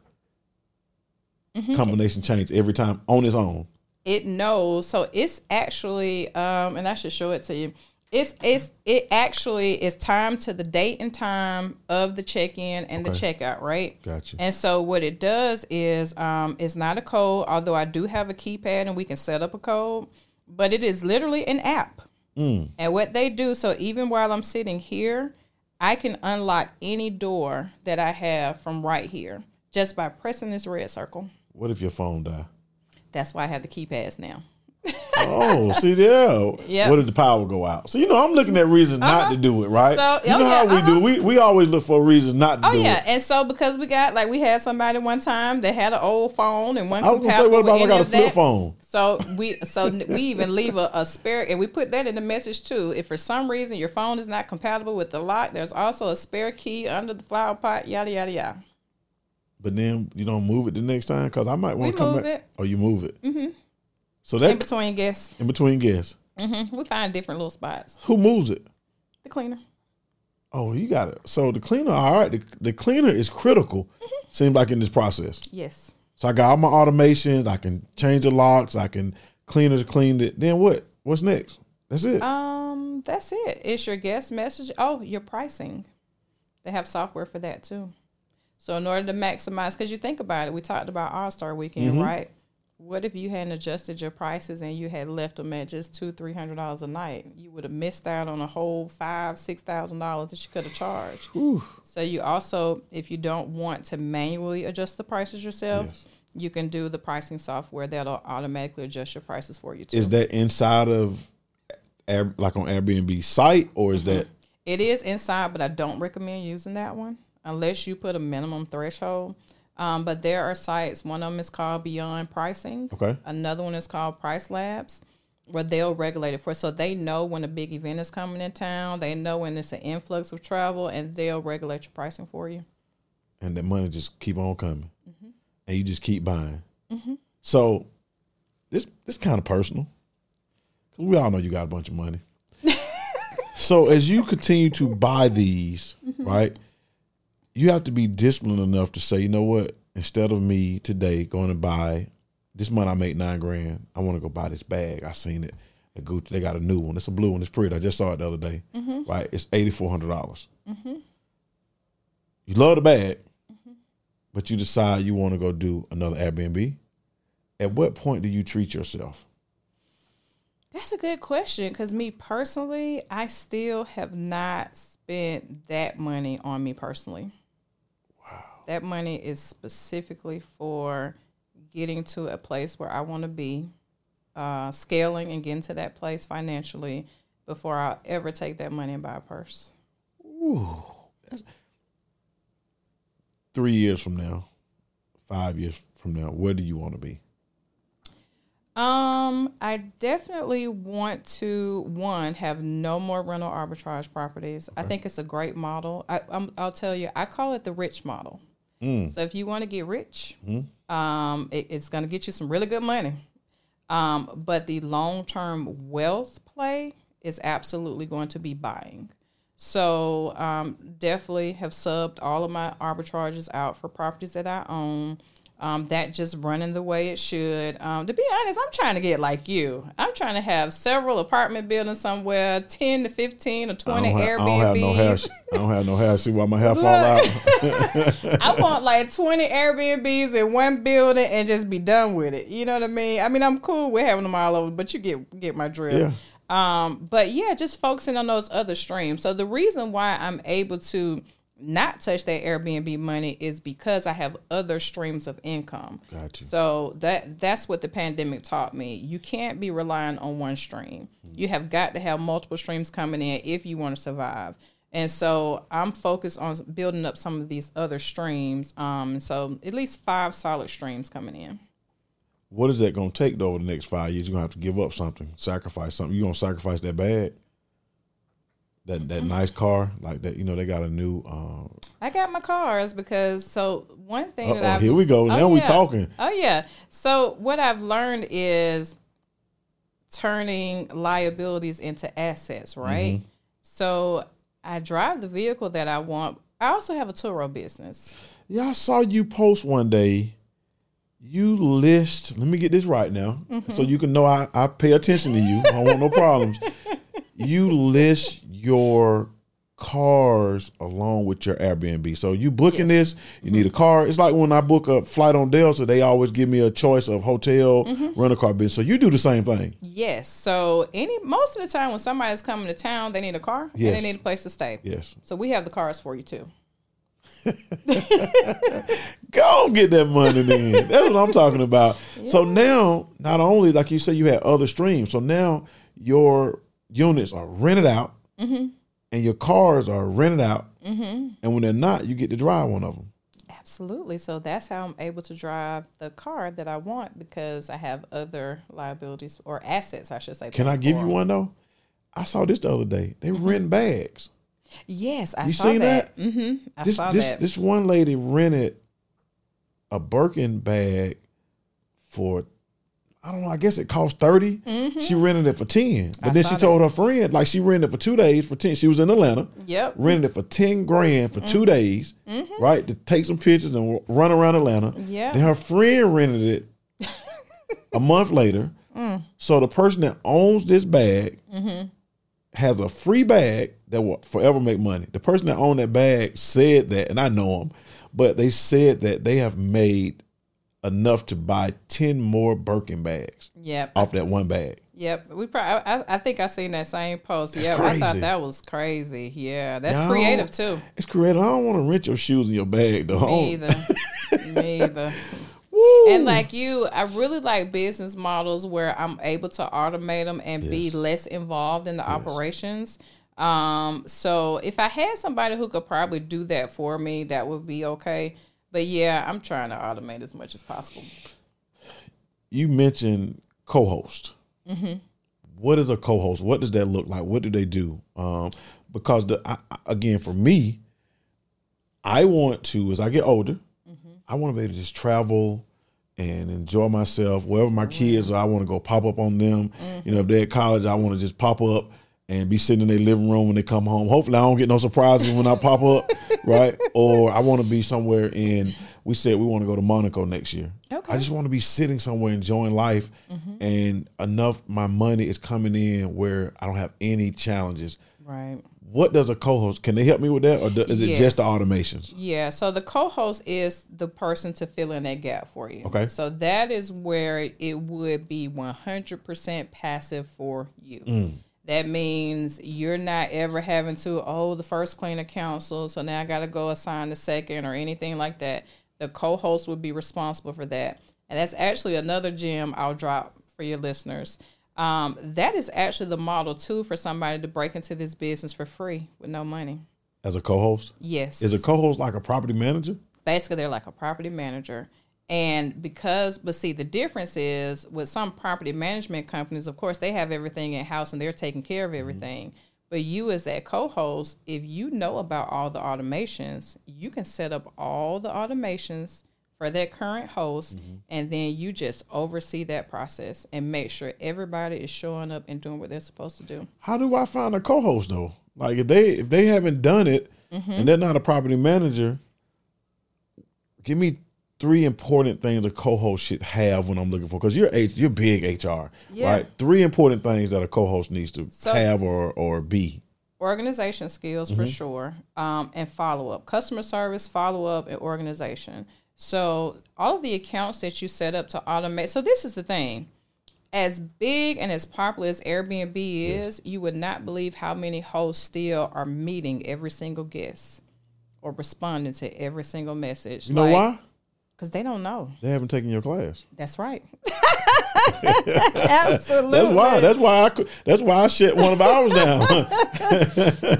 [SPEAKER 2] Mm-hmm.
[SPEAKER 1] combination change every time on its own?
[SPEAKER 2] it knows so it's actually um and i should show it to you it's it's it actually is timed to the date and time of the check-in and the checkout right
[SPEAKER 1] Gotcha.
[SPEAKER 2] and so what it does is um it's not a code although i do have a keypad and we can set up a code but it is literally an app
[SPEAKER 1] Mm.
[SPEAKER 2] and what they do so even while i'm sitting here i can unlock any door that i have from right here just by pressing this red circle
[SPEAKER 1] What if your phone die?
[SPEAKER 2] that's why i have the keypads now
[SPEAKER 1] Oh, see there.
[SPEAKER 2] Yep.
[SPEAKER 1] What if the power go out? So you know, I'm looking at reasons not to do it, right?
[SPEAKER 2] So-
[SPEAKER 1] you know how
[SPEAKER 2] yeah,
[SPEAKER 1] we do. We we always look for reasons not to do it.
[SPEAKER 2] Oh
[SPEAKER 1] do
[SPEAKER 2] yeah,
[SPEAKER 1] it.
[SPEAKER 2] and so because we got like we had somebody one time that had an old phone and one
[SPEAKER 1] I was gonna say, what about I got a flip
[SPEAKER 2] that.
[SPEAKER 1] phone?
[SPEAKER 2] So we so we even leave a, a spare and we put that in the message too. If for some reason your phone is not compatible with the lock, there's also a spare key under the flower pot. Yada yada yada.
[SPEAKER 1] but then you don't move it the next time because I might want to come
[SPEAKER 2] move
[SPEAKER 1] back.
[SPEAKER 2] it
[SPEAKER 1] Oh, you move it. Mm-hmm. So that in
[SPEAKER 2] between guests.
[SPEAKER 1] in between guests,
[SPEAKER 2] hmm We find different little spots.
[SPEAKER 1] who moves it?
[SPEAKER 2] The cleaner.
[SPEAKER 1] Oh, you got it. So the cleaner, all right. The, the cleaner is critical.
[SPEAKER 2] Mm-hmm.
[SPEAKER 1] Seems like in this process.
[SPEAKER 2] Yes.
[SPEAKER 1] So I got all my automations. I can change the locks. I can cleaners cleaned it. Then what? What's next? That's it.
[SPEAKER 2] Um, that's it. It's your guest message. Oh, your pricing. They have software for that too. So in order to maximize, because you think about it, we talked about All Star Weekend, right? What if you hadn't adjusted your prices and you had left them at just two, three hundred dollars a night? You would have missed out on a whole five, six thousand dollars that you could have charged. So you also, if you don't want to manually adjust the prices yourself,
[SPEAKER 1] Yes.
[SPEAKER 2] you can do the pricing software that'll automatically adjust your prices for you too.
[SPEAKER 1] is that inside of like on Airbnb site or is that mm-hmm.
[SPEAKER 2] It is inside, but I don't recommend using that one unless you put a minimum threshold. Um, but there are sites. One of them is called Beyond Pricing.
[SPEAKER 1] okay?
[SPEAKER 2] Another one is called PriceLabs, where they'll regulate it for. So they know when a big event is coming in town. They know when it's an influx of travel, and they'll regulate your pricing for you.
[SPEAKER 1] And that money just keep on coming,
[SPEAKER 2] Mm-hmm.
[SPEAKER 1] and you just keep buying. So this this kind of personal because we all know you got a bunch of money. so as you continue to buy these,
[SPEAKER 2] Mm-hmm.
[SPEAKER 1] right, you have to be disciplined enough to say, you know what? Instead of me today going to buy this month, I make nine grand. I want to go buy this bag. I seen it. At Gucci, they got a new one. It's a blue one. It's pretty. I just saw it the other day. Mm-hmm. Right? It's eighty four hundred dollars. Mm-hmm. You love the bag, mm-hmm. but you decide you want to go do another Airbnb. At what point do you treat yourself?
[SPEAKER 2] That's a good question because me personally, I still have not spent that money on me personally. That money is specifically for getting to a place where I want to be, uh, scaling and getting to that place financially before I'll ever take that money and buy a purse.
[SPEAKER 1] Ooh, Three years from now, five years from now, where do you want to be?
[SPEAKER 2] Um, I definitely want to one have no more rental arbitrage properties. I think it's a great model. I, I'm, I'll tell you, I call it the rich model. So if you want to get rich, um, it, it's going to get you some really good money. Um, but the long term wealth play is absolutely going to be buying. So um, definitely have subbed all of my arbitrages out for properties that I own. Um, that just running the way it should. Um, to be honest, I'm trying to get like you. I'm trying to have several apartment buildings somewhere, ten to fifteen or twenty
[SPEAKER 1] don't, ha- I don't have no hair. I don't have no hair. See why my hair fall out?
[SPEAKER 2] I want like 20 Airbnbs in one building and just be done with it. You know what I mean? I mean, I'm cool with having them all over, but you get get my drift.
[SPEAKER 1] Yeah.
[SPEAKER 2] Um, but yeah, just focusing on those other streams. So the reason why I'm able to not touch that Airbnb money is because I have other streams of income.
[SPEAKER 1] Got you.
[SPEAKER 2] So that that's what the pandemic taught me. You can't be relying on one stream. You have got to have multiple streams coming in if you want to survive. And so I'm focused on building up some of these other streams. Um, so at least five solid streams coming in.
[SPEAKER 1] What is that going to take though over the next five years? You're going to have to give up something, sacrifice something. You going to sacrifice that bag, that that nice car, like that. You know, they got a new. Uh,
[SPEAKER 2] I got my cars because so one thing
[SPEAKER 1] uh-oh,
[SPEAKER 2] I've
[SPEAKER 1] here we go. Now
[SPEAKER 2] Oh,
[SPEAKER 1] we talking.
[SPEAKER 2] Oh yeah. So what I've learned is turning liabilities into assets, right?
[SPEAKER 1] Mm-hmm.
[SPEAKER 2] So I drive the vehicle that I want. I also have a Turo business.
[SPEAKER 1] Yeah, I saw you post one day. You list. Let me get this right now, so you can know I, I pay attention to you. I don't want no problems. You list your cars along with your Airbnb. So you booking this, you need a car. It's like when I book a flight on Delta, they always give me a choice of hotel, mm-hmm. rental car business. So you do the same thing.
[SPEAKER 2] Yes. So any most of the time when somebody's coming to town, they need a car and
[SPEAKER 1] Yes.
[SPEAKER 2] they need a place to stay.
[SPEAKER 1] Yes.
[SPEAKER 2] So we have the cars for you too.
[SPEAKER 1] Go get that money then. That's what I'm talking about. So now, not only like you said, you had other streams. So now your units are rented out,
[SPEAKER 2] Mm-hmm.
[SPEAKER 1] and your cars are rented out. And when they're not, you get to drive one of them.
[SPEAKER 2] Absolutely. So that's how I'm able to drive the car that I want because I have other liabilities or assets, I should say.
[SPEAKER 1] Can I give you one though? I saw this the other day. They
[SPEAKER 2] Mm-hmm.
[SPEAKER 1] rent bags.
[SPEAKER 2] Yes, I
[SPEAKER 1] You
[SPEAKER 2] saw
[SPEAKER 1] seen
[SPEAKER 2] that. Mm-hmm. I
[SPEAKER 1] This
[SPEAKER 2] saw
[SPEAKER 1] this
[SPEAKER 2] that.
[SPEAKER 1] this one lady rented a Birkin bag for I don't know. I guess it cost 30 She rented it for ten, but
[SPEAKER 2] Mm-hmm. I
[SPEAKER 1] then she told her friend like she rented it for two days for ten. She was in Atlanta,
[SPEAKER 2] Yep.
[SPEAKER 1] rented it for ten grand for
[SPEAKER 2] Mm-hmm.
[SPEAKER 1] two days, right? To take some pictures and run around Atlanta.
[SPEAKER 2] Yeah.
[SPEAKER 1] Then her friend rented it a month later.
[SPEAKER 2] Mm.
[SPEAKER 1] So the person that owns this bag
[SPEAKER 2] Mm-hmm.
[SPEAKER 1] has a free bag that will forever make money. The person that owned that bag said that, and I know them, but they said that they have made enough to buy ten more Birkin bags
[SPEAKER 2] Yep.
[SPEAKER 1] off that one bag.
[SPEAKER 2] Yep. We probably. I, I think I seen that same post.
[SPEAKER 1] That's
[SPEAKER 2] yeah, I thought that was crazy. Yeah, that's
[SPEAKER 1] Y'all-
[SPEAKER 2] creative too.
[SPEAKER 1] It's creative. I don't want to rent your shoes in your bag though.
[SPEAKER 2] Me either. Me either.
[SPEAKER 1] Woo.
[SPEAKER 2] And like you, I really like business models where I'm able to automate them and be less involved in the operations. Um, so if I had somebody who could probably do that for me, that would be okay. But yeah, I'm trying to automate as much as possible.
[SPEAKER 1] you mentioned co-host.
[SPEAKER 2] Mm-hmm.
[SPEAKER 1] What is a co-host? What does that look like? What do they do? Um, because the I, again for me, I want to as I get older,
[SPEAKER 2] Mm-hmm.
[SPEAKER 1] I want to be able to just travel and enjoy myself wherever my kids are. I want to go pop up on them.
[SPEAKER 2] Mm-hmm.
[SPEAKER 1] You know, if they're at college, I want to just pop up and be sitting in their living room when they come home. Hopefully, I don't get no surprises when I pop up, right? Or I want to be somewhere in. We said we want to go to Monaco next year.
[SPEAKER 2] Okay.
[SPEAKER 1] I just want to be sitting somewhere enjoying life, and enough my money is coming in where I don't have any challenges.
[SPEAKER 2] Right.
[SPEAKER 1] What does a co-host? Can they help me with that, or do, is it just the automations?
[SPEAKER 2] Yeah, so the co-host is the person to fill in that gap for you.
[SPEAKER 1] Okay.
[SPEAKER 2] So that is where it would be 100% passive for you.
[SPEAKER 1] Mm.
[SPEAKER 2] That means you're not ever having to, oh, the first cleaner council, so now I got to go assign the second or anything like that. The co-host would be responsible for that. And that's actually another gem I'll drop for your listeners. Um, that is actually the model too for somebody to break into this business for free with no money.
[SPEAKER 1] As a co-host,
[SPEAKER 2] Yes
[SPEAKER 1] is a co-host like a property manager?
[SPEAKER 2] basically they're like a property manager and because but see the difference is with some property management companies of course they have everything in house and they're taking care of everything but you as that co-host if you know about all the automations you can set up all the automations for that current host and then you just oversee that process and make sure everybody is showing up and doing what they're supposed to do
[SPEAKER 1] How do I find a co-host though? Like if they if they haven't done it
[SPEAKER 2] Mm-hmm.
[SPEAKER 1] and they're not a property manager, give me three important things a co-host should have when I'm looking for because you're H, you're big HR,
[SPEAKER 2] Yeah.
[SPEAKER 1] right? Three important things that a co-host needs to
[SPEAKER 2] So-
[SPEAKER 1] have or or be.
[SPEAKER 2] organization skills for sure um, and follow up customer service follow up and organization so all of the accounts that you set up to automate so this is the thing as big and as popular as airbnb is you would not believe how many hosts still are meeting every single guest or responding to every single message
[SPEAKER 1] You know why?
[SPEAKER 2] Because they don't know
[SPEAKER 1] They haven't taken your class.
[SPEAKER 2] that's right absolutely
[SPEAKER 1] That's why. That's why I. That's why I shut one of ours down.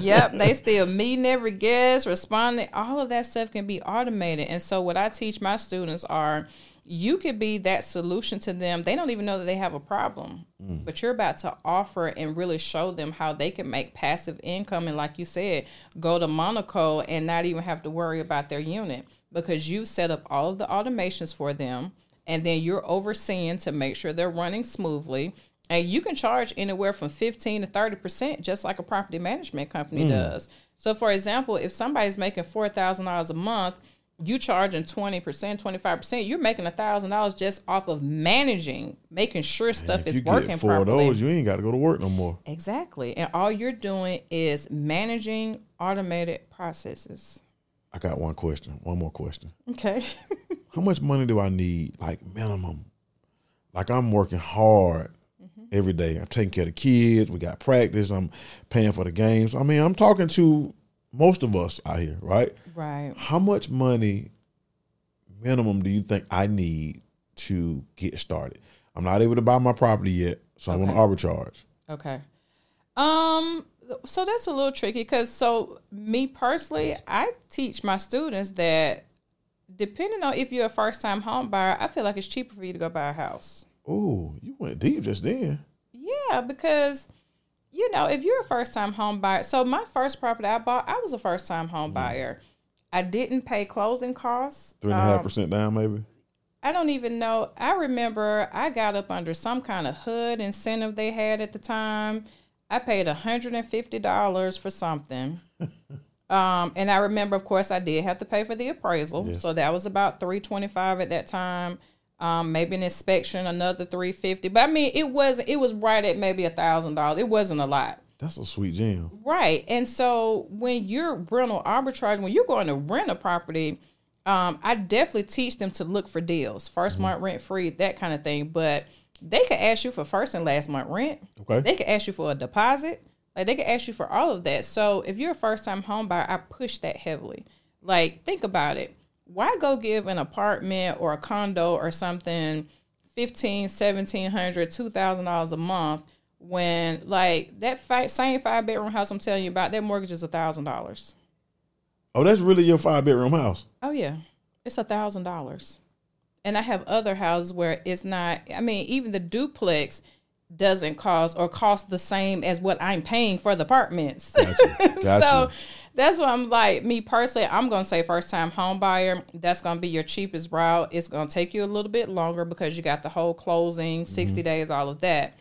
[SPEAKER 2] yep, they still meeting every guest, responding. All of that stuff can be automated. And so, what I teach my students are you could be that solution to them. They don't even know that they have a problem, mm. but you're about to offer and really show them how they can make passive income. And, like you said, go to Monaco and not even have to worry about their unit because you set up all of the automations for them and then you're overseeing to make sure they're running smoothly. And you can charge anywhere from 15 to 30%, just like a property management company hmm. does. So, for example, if somebody's making $4,000 a month, you charging 20%, 25%, you're making $1,000 just off of managing, making sure stuff
[SPEAKER 1] if
[SPEAKER 2] is
[SPEAKER 1] you
[SPEAKER 2] working
[SPEAKER 1] get four
[SPEAKER 2] properly.
[SPEAKER 1] of those, you ain't got to go to work no more.
[SPEAKER 2] exactly. And all you're doing is managing automated processes.
[SPEAKER 1] I got one question. One more question.
[SPEAKER 2] Okay.
[SPEAKER 1] How much money do I need? Like minimum. Like I'm working hard
[SPEAKER 2] Mm-hmm.
[SPEAKER 1] every day. I'm taking care of the kids. We got practice. I'm paying for the games. I mean, I'm talking to most of us out here, right?
[SPEAKER 2] right.
[SPEAKER 1] How much money minimum do you think I need to get started? I'm not able to buy my property yet, so I want to arbitrage.
[SPEAKER 2] Okay. Um so that's a little tricky because so me personally, I teach my students that depending on if you're a first time home buyer, I feel like it's cheaper for you to go buy a house.
[SPEAKER 1] Oh, you went deep just then.
[SPEAKER 2] Yeah, because you know, if you're a first time home buyer, so my first property I bought, I was a first time home buyer. I didn't pay closing costs.
[SPEAKER 1] Three and a half
[SPEAKER 2] Um,
[SPEAKER 1] percent down, maybe.
[SPEAKER 2] I don't even know. I remember I got up under some kind of HUD incentive they had at the time. I paid $150 for something. um, and I remember, of course, I did have to pay for the appraisal.
[SPEAKER 1] Yes.
[SPEAKER 2] So that was about 325 at that time. Um, maybe an inspection, another 350 But I mean, it was it was right at maybe a thousand dollars. It wasn't a lot.
[SPEAKER 1] That's a sweet gem.
[SPEAKER 2] Right. And so when you're rental arbitrage, when you're going to rent a property, um, I definitely teach them to look for deals, 1st month rent free, that kind of thing. But they could ask you for first and last month rent.
[SPEAKER 1] Okay.
[SPEAKER 2] They could ask you for a deposit. Like they could ask you for all of that. So if you're a first time home buyer, I push that heavily. Like think about it. Why go give an apartment or a condo or something fifteen, seventeen hundred, two thousand dollars a month when like that same five bedroom house I'm telling you about, that mortgage is a thousand dollars.
[SPEAKER 1] Oh, that's really your five bedroom house.
[SPEAKER 2] Oh yeah, it's a thousand dollars. And I have other houses where it's not. I mean, even the duplex doesn't cost or cost the same as what I'm paying for the apartments.
[SPEAKER 1] Gotcha. Gotcha.
[SPEAKER 2] so that's why I'm like me personally. I'm gonna say first time home buyer. That's gonna be your cheapest route. It's gonna take you a little bit longer because you got the whole closing, 60 days, all of that.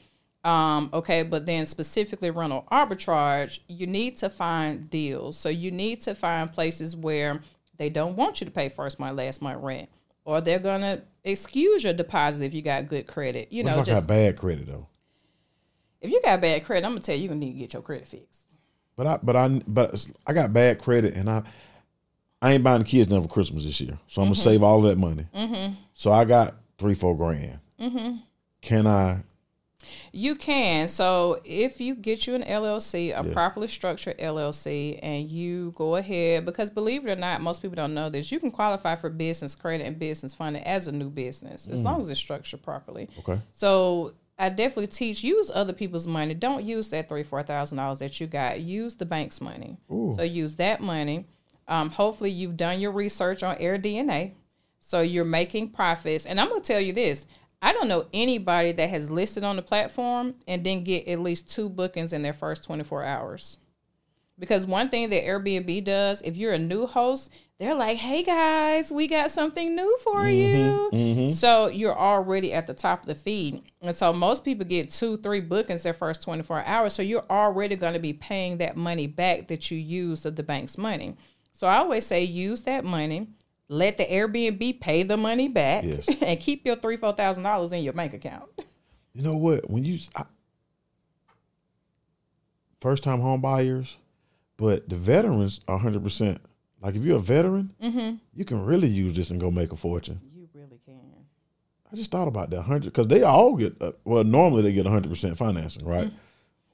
[SPEAKER 2] Um, okay, but then specifically rental arbitrage, you need to find deals. So you need to find places where they don't want you to pay first month, last month rent, or they're gonna excuse your deposit if you got good credit. You
[SPEAKER 1] What
[SPEAKER 2] know,
[SPEAKER 1] if I
[SPEAKER 2] just
[SPEAKER 1] got bad credit though?
[SPEAKER 2] if you got bad credit, I'm gonna tell you, you're gonna need to get your credit fixed.
[SPEAKER 1] But I but I but I got bad credit and I I ain't buying the kids nothing for Christmas this year. So I'm gonna save all that money. Mm-hmm. So I got three four grand. Mm-hmm. Can I?
[SPEAKER 2] You can. So if you get you an LLC, a
[SPEAKER 1] Yes.
[SPEAKER 2] properly structured LLC, and you go ahead, because believe it or not, most people don't know this, you can qualify for business credit and business funding as a new business as long as it's structured properly.
[SPEAKER 1] Okay.
[SPEAKER 2] So I definitely teach use other people's money. Don't use that three four thousand dollars that you got. Use the bank's money.
[SPEAKER 1] Ooh.
[SPEAKER 2] So use that money. Um, hopefully you've done your research on AirDNA, so you're making profits. And I'm gonna tell you this: I don't know anybody that has listed on the platform and then get at least two bookings in their first 24 hours. Because one thing that Airbnb does, if you're a new host, they're like, "Hey guys, we got something new for mm-hmm, you." Mm-hmm. So you're already at the top of the feed, and so most people get two, three bookings their first 24 hours. So you're already going to be paying that money back that you used of the bank's money. So I always say, use that money, let the Airbnb pay the money back,
[SPEAKER 1] Yes.
[SPEAKER 2] and keep your three, four thousand dollars in your bank account.
[SPEAKER 1] You know what? When you I, first time home buyers, but the veterans are hundred percent. Like if you're a veteran, you can really use this and go make a fortune.
[SPEAKER 2] You really can.
[SPEAKER 1] I just thought about that hundred because they all get uh, well. Normally they get hundred percent financing, right?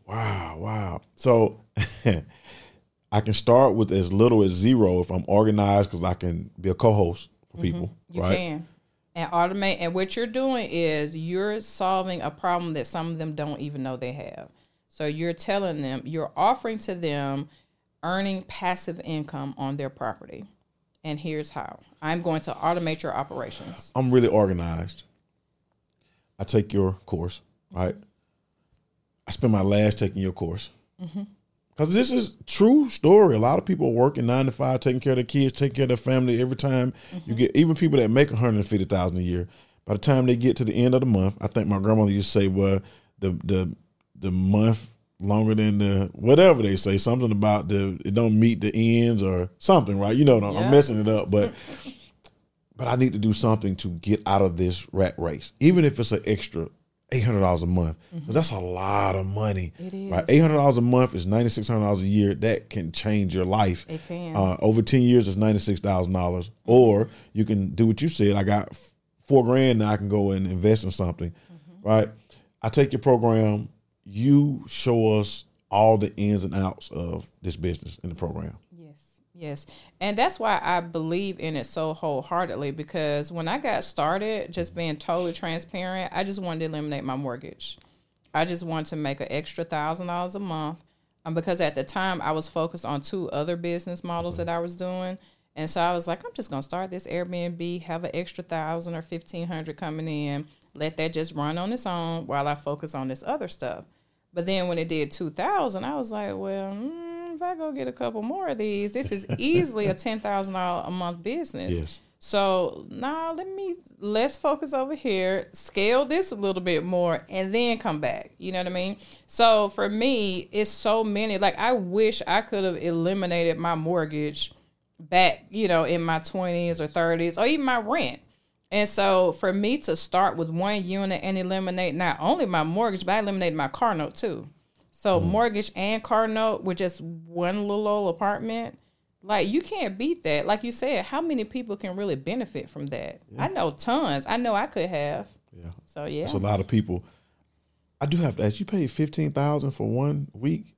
[SPEAKER 1] Wow, wow. So I can start with as little as zero if I'm organized because I can be a co-host for mm-hmm. people,
[SPEAKER 2] You
[SPEAKER 1] right?
[SPEAKER 2] can. And automate and what you're doing is you're solving a problem that some of them don't even know they have. So you're telling them, you're offering to them earning passive income on their property. And here's how. I'm going to automate your operations.
[SPEAKER 1] I'm really organized. I take your course, right? I spend my last taking your course. Mm-hmm. Because this is true story. A lot of people working nine to five, taking care of their kids, taking care of their family. Every time you get, even people that make 150000 a year, by the time they get to the end of the month, I think my grandmother used to say, well, the, the, the month longer than the, whatever they say, something about the, it don't meet the ends or something, right? You know, I'm messing it up, but but I need to do something to get out of this rat race, even if it's an extra eight hundred dollars a month, because that's a lot of money.
[SPEAKER 2] It is.
[SPEAKER 1] Right, eight hundred dollars a month is ninety six hundred dollars a year. That can change your life.
[SPEAKER 2] It can.
[SPEAKER 1] Uh, over ten years, it's ninety six thousand dollars. Or you can do what you said. I got four grand now. I can go and invest in something. Right. I take your program. You show us all the ins and outs of this business in the program.
[SPEAKER 2] Yes. And that's why I believe in it so wholeheartedly because when I got started, just being totally transparent, I just wanted to eliminate my mortgage. I just wanted to make an extra thousand dollars a month. Um, because at the time I was focused on two other business models that I was doing. And so I was like, I'm just gonna start this Airbnb, have an extra thousand or fifteen hundred coming in, let that just run on its own while I focus on this other stuff. But then when it did two thousand, I was like, well, mm, if I go get a couple more of these, this is easily a ten thousand dollar a month business.
[SPEAKER 1] Yes.
[SPEAKER 2] So now let me let's focus over here, scale this a little bit more, and then come back. You know what I mean? So for me, it's so many. Like I wish I could have eliminated my mortgage back, you know, in my twenties or thirties, or even my rent. And so for me to start with one unit and eliminate not only my mortgage, but I eliminated my car note too. So mm. mortgage and car note with just one little old apartment like you can't beat that. Like you said, how many people can really benefit from that? I know tons. I know I could have.
[SPEAKER 1] Yeah.
[SPEAKER 2] So yeah.
[SPEAKER 1] It's a lot of people. I do have to ask. You paid fifteen thousand for one week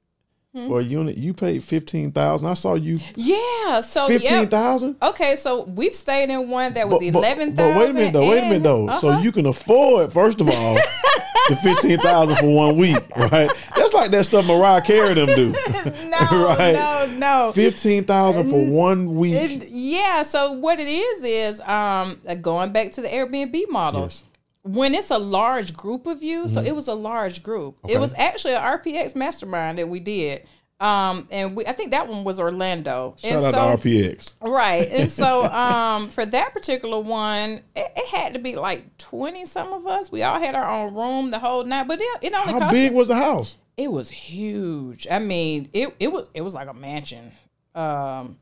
[SPEAKER 2] Hmm?
[SPEAKER 1] for a unit. You paid fifteen thousand. I saw you
[SPEAKER 2] yeah. So
[SPEAKER 1] fifteen
[SPEAKER 2] thousand.
[SPEAKER 1] thousand.
[SPEAKER 2] Okay, so we've stayed in one that was
[SPEAKER 1] But,
[SPEAKER 2] eleven
[SPEAKER 1] but wait a minute though. Wait a minute though. So you can afford first of all the fifteen thousand for one week, right? That's like that stuff Mariah Carey them do.
[SPEAKER 2] no,
[SPEAKER 1] right?
[SPEAKER 2] no, no.
[SPEAKER 1] Fifteen thousand for one week.
[SPEAKER 2] It- yeah. So what it is is um uh, going back to the Airbnb model.
[SPEAKER 1] Yes. Mm-hmm.
[SPEAKER 2] When it's a large group of you, so it was a large group.
[SPEAKER 1] Okay.
[SPEAKER 2] It was actually an RPX mastermind that we did. Um, and we I think that one was Orlando.
[SPEAKER 1] Shout
[SPEAKER 2] and
[SPEAKER 1] out
[SPEAKER 2] so,
[SPEAKER 1] to RPX.
[SPEAKER 2] Right. And so um for that particular one, it, it had to be like 20 some of us. We all had our own room the whole night, but it, it only
[SPEAKER 1] How
[SPEAKER 2] cost
[SPEAKER 1] big was the house?
[SPEAKER 2] it was huge. I mean, it it was it was like a mansion. Um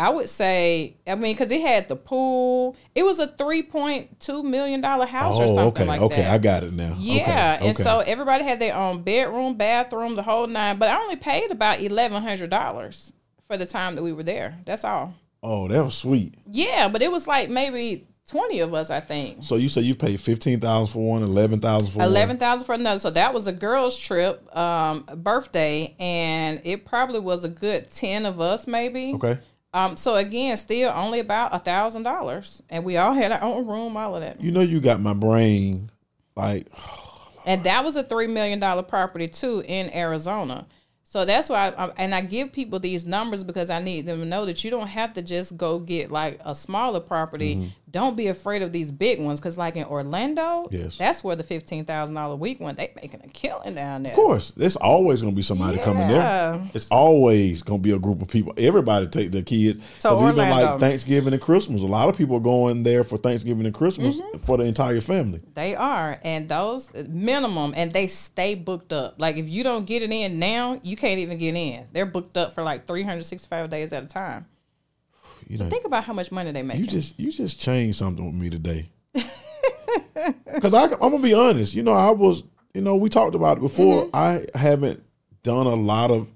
[SPEAKER 2] I would say, I mean, because it had the pool. It was a three point two million dollar house or
[SPEAKER 1] Oh,
[SPEAKER 2] something
[SPEAKER 1] okay,
[SPEAKER 2] like
[SPEAKER 1] okay,
[SPEAKER 2] that.
[SPEAKER 1] I got it now.
[SPEAKER 2] Yeah,
[SPEAKER 1] okay,
[SPEAKER 2] and
[SPEAKER 1] okay.
[SPEAKER 2] so everybody had their own bedroom, bathroom, the whole nine. But I only paid about eleven hundred dollars for the time that we were there. That's all.
[SPEAKER 1] oh, that was sweet.
[SPEAKER 2] Yeah, but it was like maybe twenty of us, I think.
[SPEAKER 1] So you say you paid fifteen thousand for one, eleven thousand for
[SPEAKER 2] Eleven thousand for another. So that was a girls' trip, um, birthday, and it probably was a good ten of us, maybe.
[SPEAKER 1] Okay.
[SPEAKER 2] Um, so again, still only about a thousand dollars, and we all had our own room, all of that.
[SPEAKER 1] You know you got my brain like
[SPEAKER 2] And that was a three million dollar property too in Arizona. So that's why, I, and I give people these numbers because I need them to know that you don't have to just go get like a smaller property.
[SPEAKER 1] Mm-hmm.
[SPEAKER 2] Don't be afraid of these big ones because, like in Orlando,
[SPEAKER 1] Yes.
[SPEAKER 2] that's where the fifteen thousand dollar week one they making a killing down there.
[SPEAKER 1] Of course, there's always gonna be somebody coming there. It's always gonna be a group of people. Everybody take their kids.
[SPEAKER 2] So
[SPEAKER 1] even like Thanksgiving and Christmas, a lot of people are going there for Thanksgiving and Christmas
[SPEAKER 2] Mm-hmm.
[SPEAKER 1] for the entire family.
[SPEAKER 2] They are, and those minimum, and they stay booked up. Like if you don't get it in now, you can't even get in. They're booked up for like three hundred sixty five days at a time.
[SPEAKER 1] You know,
[SPEAKER 2] Think about how much money they make.
[SPEAKER 1] you just you just changed something with me today. Because I'm gonna be honest. You know, I was. You know, we talked about it before.
[SPEAKER 2] Mm-hmm.
[SPEAKER 1] I haven't done a lot of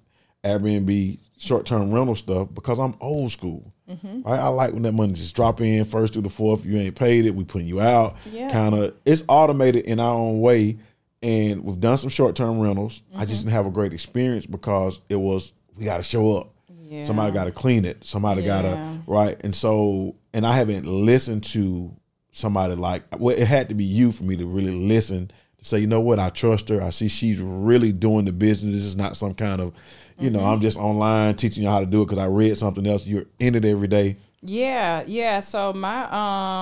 [SPEAKER 1] Airbnb short term rental stuff because I'm old school.
[SPEAKER 2] Mm-hmm.
[SPEAKER 1] Right? I like when that money just drop in first through the fourth. You ain't paid it, we putting you out.
[SPEAKER 2] Yeah.
[SPEAKER 1] Kind of. It's automated in our own way, and we've done some short term rentals. I
[SPEAKER 2] Mm-hmm.
[SPEAKER 1] just didn't have a great experience because it was we got to show up.
[SPEAKER 2] Yeah.
[SPEAKER 1] Somebody got to clean it. Somebody got to right. And so, and I haven't listened to somebody like. Well, it had to be you for me to really listen to say, you know what, I trust her. I see she's really doing the business. This is not some kind of, you know,
[SPEAKER 2] Mm-hmm.
[SPEAKER 1] I'm just online teaching you how to do it because I read something else. You're in it every day.
[SPEAKER 2] Yeah, yeah. So my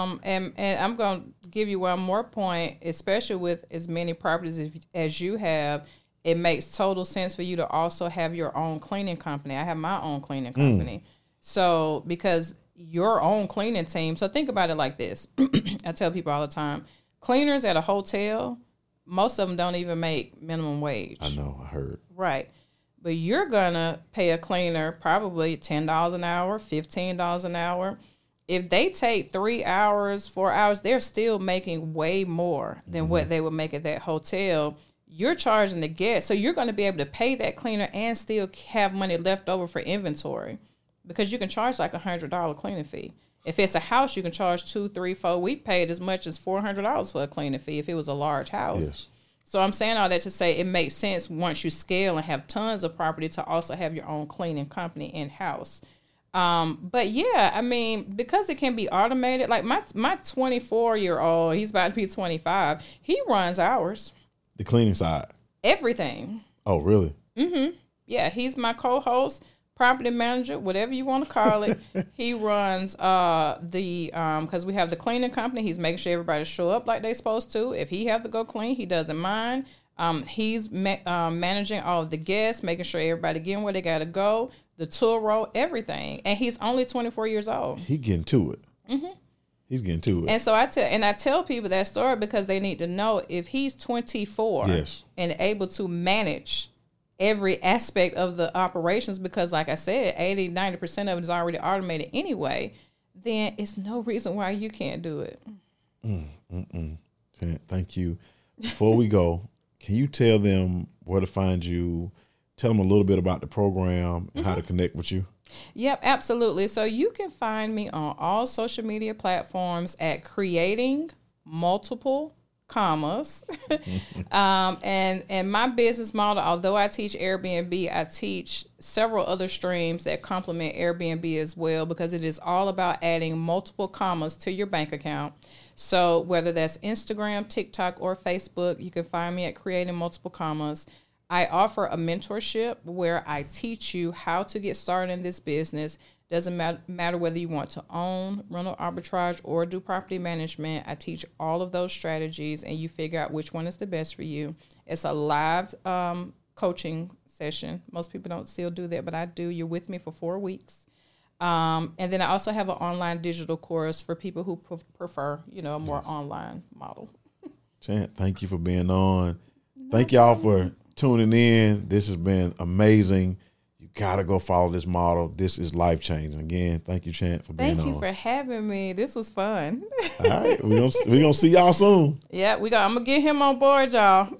[SPEAKER 2] um and and I'm gonna give you one more point, especially with as many properties as, as you have. It makes total sense for you to also have your own cleaning company. I have my own cleaning mm. company. So because your own cleaning team. So think about it like this. I tell people all the time, cleaners at a hotel, most of them don't even make minimum wage.
[SPEAKER 1] I know. I heard.
[SPEAKER 2] Right. But you're gonna pay a cleaner probably ten dollars an hour, fifteen dollars an hour. If they take three hours, four hours, they're still making way more than what mm-hmm. they would make at that hotel. You're charging the guest, so you're going to be able to pay that cleaner and still have money left over for inventory, because you can charge like a hundred dollar cleaning fee. If it's a house, you can charge two, three, four. We paid as much as four hundred dollars for a cleaning fee if it was a large house.
[SPEAKER 1] Yes.
[SPEAKER 2] So I'm saying all that to say it makes sense once you scale and have tons of property to also have your own cleaning company in house. Um, but yeah, I mean, because it can be automated, like my my 24 year old, he's about to be 25. He runs ours,
[SPEAKER 1] The cleaning side.
[SPEAKER 2] everything.
[SPEAKER 1] Oh, really? Mm-hmm.
[SPEAKER 2] Yeah, he's my co-host, property manager, whatever you want to call it. he runs uh the um because we have the cleaning company. He's making sure everybody show up like they're supposed to. If he have to go clean, he doesn't mind. Um, he's ma- um, managing all of the guests, making sure everybody getting where they got to go, the Turo, everything. And he's only 24 years old.
[SPEAKER 1] He getting to it. Mm-hmm. He's getting to it.
[SPEAKER 2] And so I tell and I tell people that story because they need to know if he's 24
[SPEAKER 1] Yes.
[SPEAKER 2] and able to manage every aspect of the operations because like I said 80 90% of it is already automated anyway then it's no reason why you can't do it. Mm, mm, mm.
[SPEAKER 1] Jan, Thank you. Before we go, can you tell them where to find you? Tell them a little bit about the program and how to mm-hmm. connect with you.
[SPEAKER 2] Yep, absolutely. So you can find me on all social media platforms at creating multiple commas. um, and and my business model, although I teach Airbnb, I teach several other streams that complement Airbnb as well because it is all about adding multiple commas to your bank account. So whether that's Instagram, TikTok, or Facebook, you can find me at creating multiple commas. I offer a mentorship where I teach you how to get started in this business. Doesn't mat- matter whether you want to own, rental arbitrage, or do property management. I teach all of those strategies and you figure out which one is the best for you. It's a live um, coaching session. Most people don't still do that, but I do. You're with me for four weeks. Um, and then I also have an online digital course for people who pre- prefer, you know, a more online model.
[SPEAKER 1] Chant, thank you for being on. Thank y'all for tuning in. This has been amazing. You gotta go follow this model. This is life changing. Again, thank you, Chant, for being
[SPEAKER 2] Thank you for having me. This was fun.
[SPEAKER 1] All right, we gonna we gonna see y'all soon.
[SPEAKER 2] yeah, we got. I'm gonna get him on board, y'all.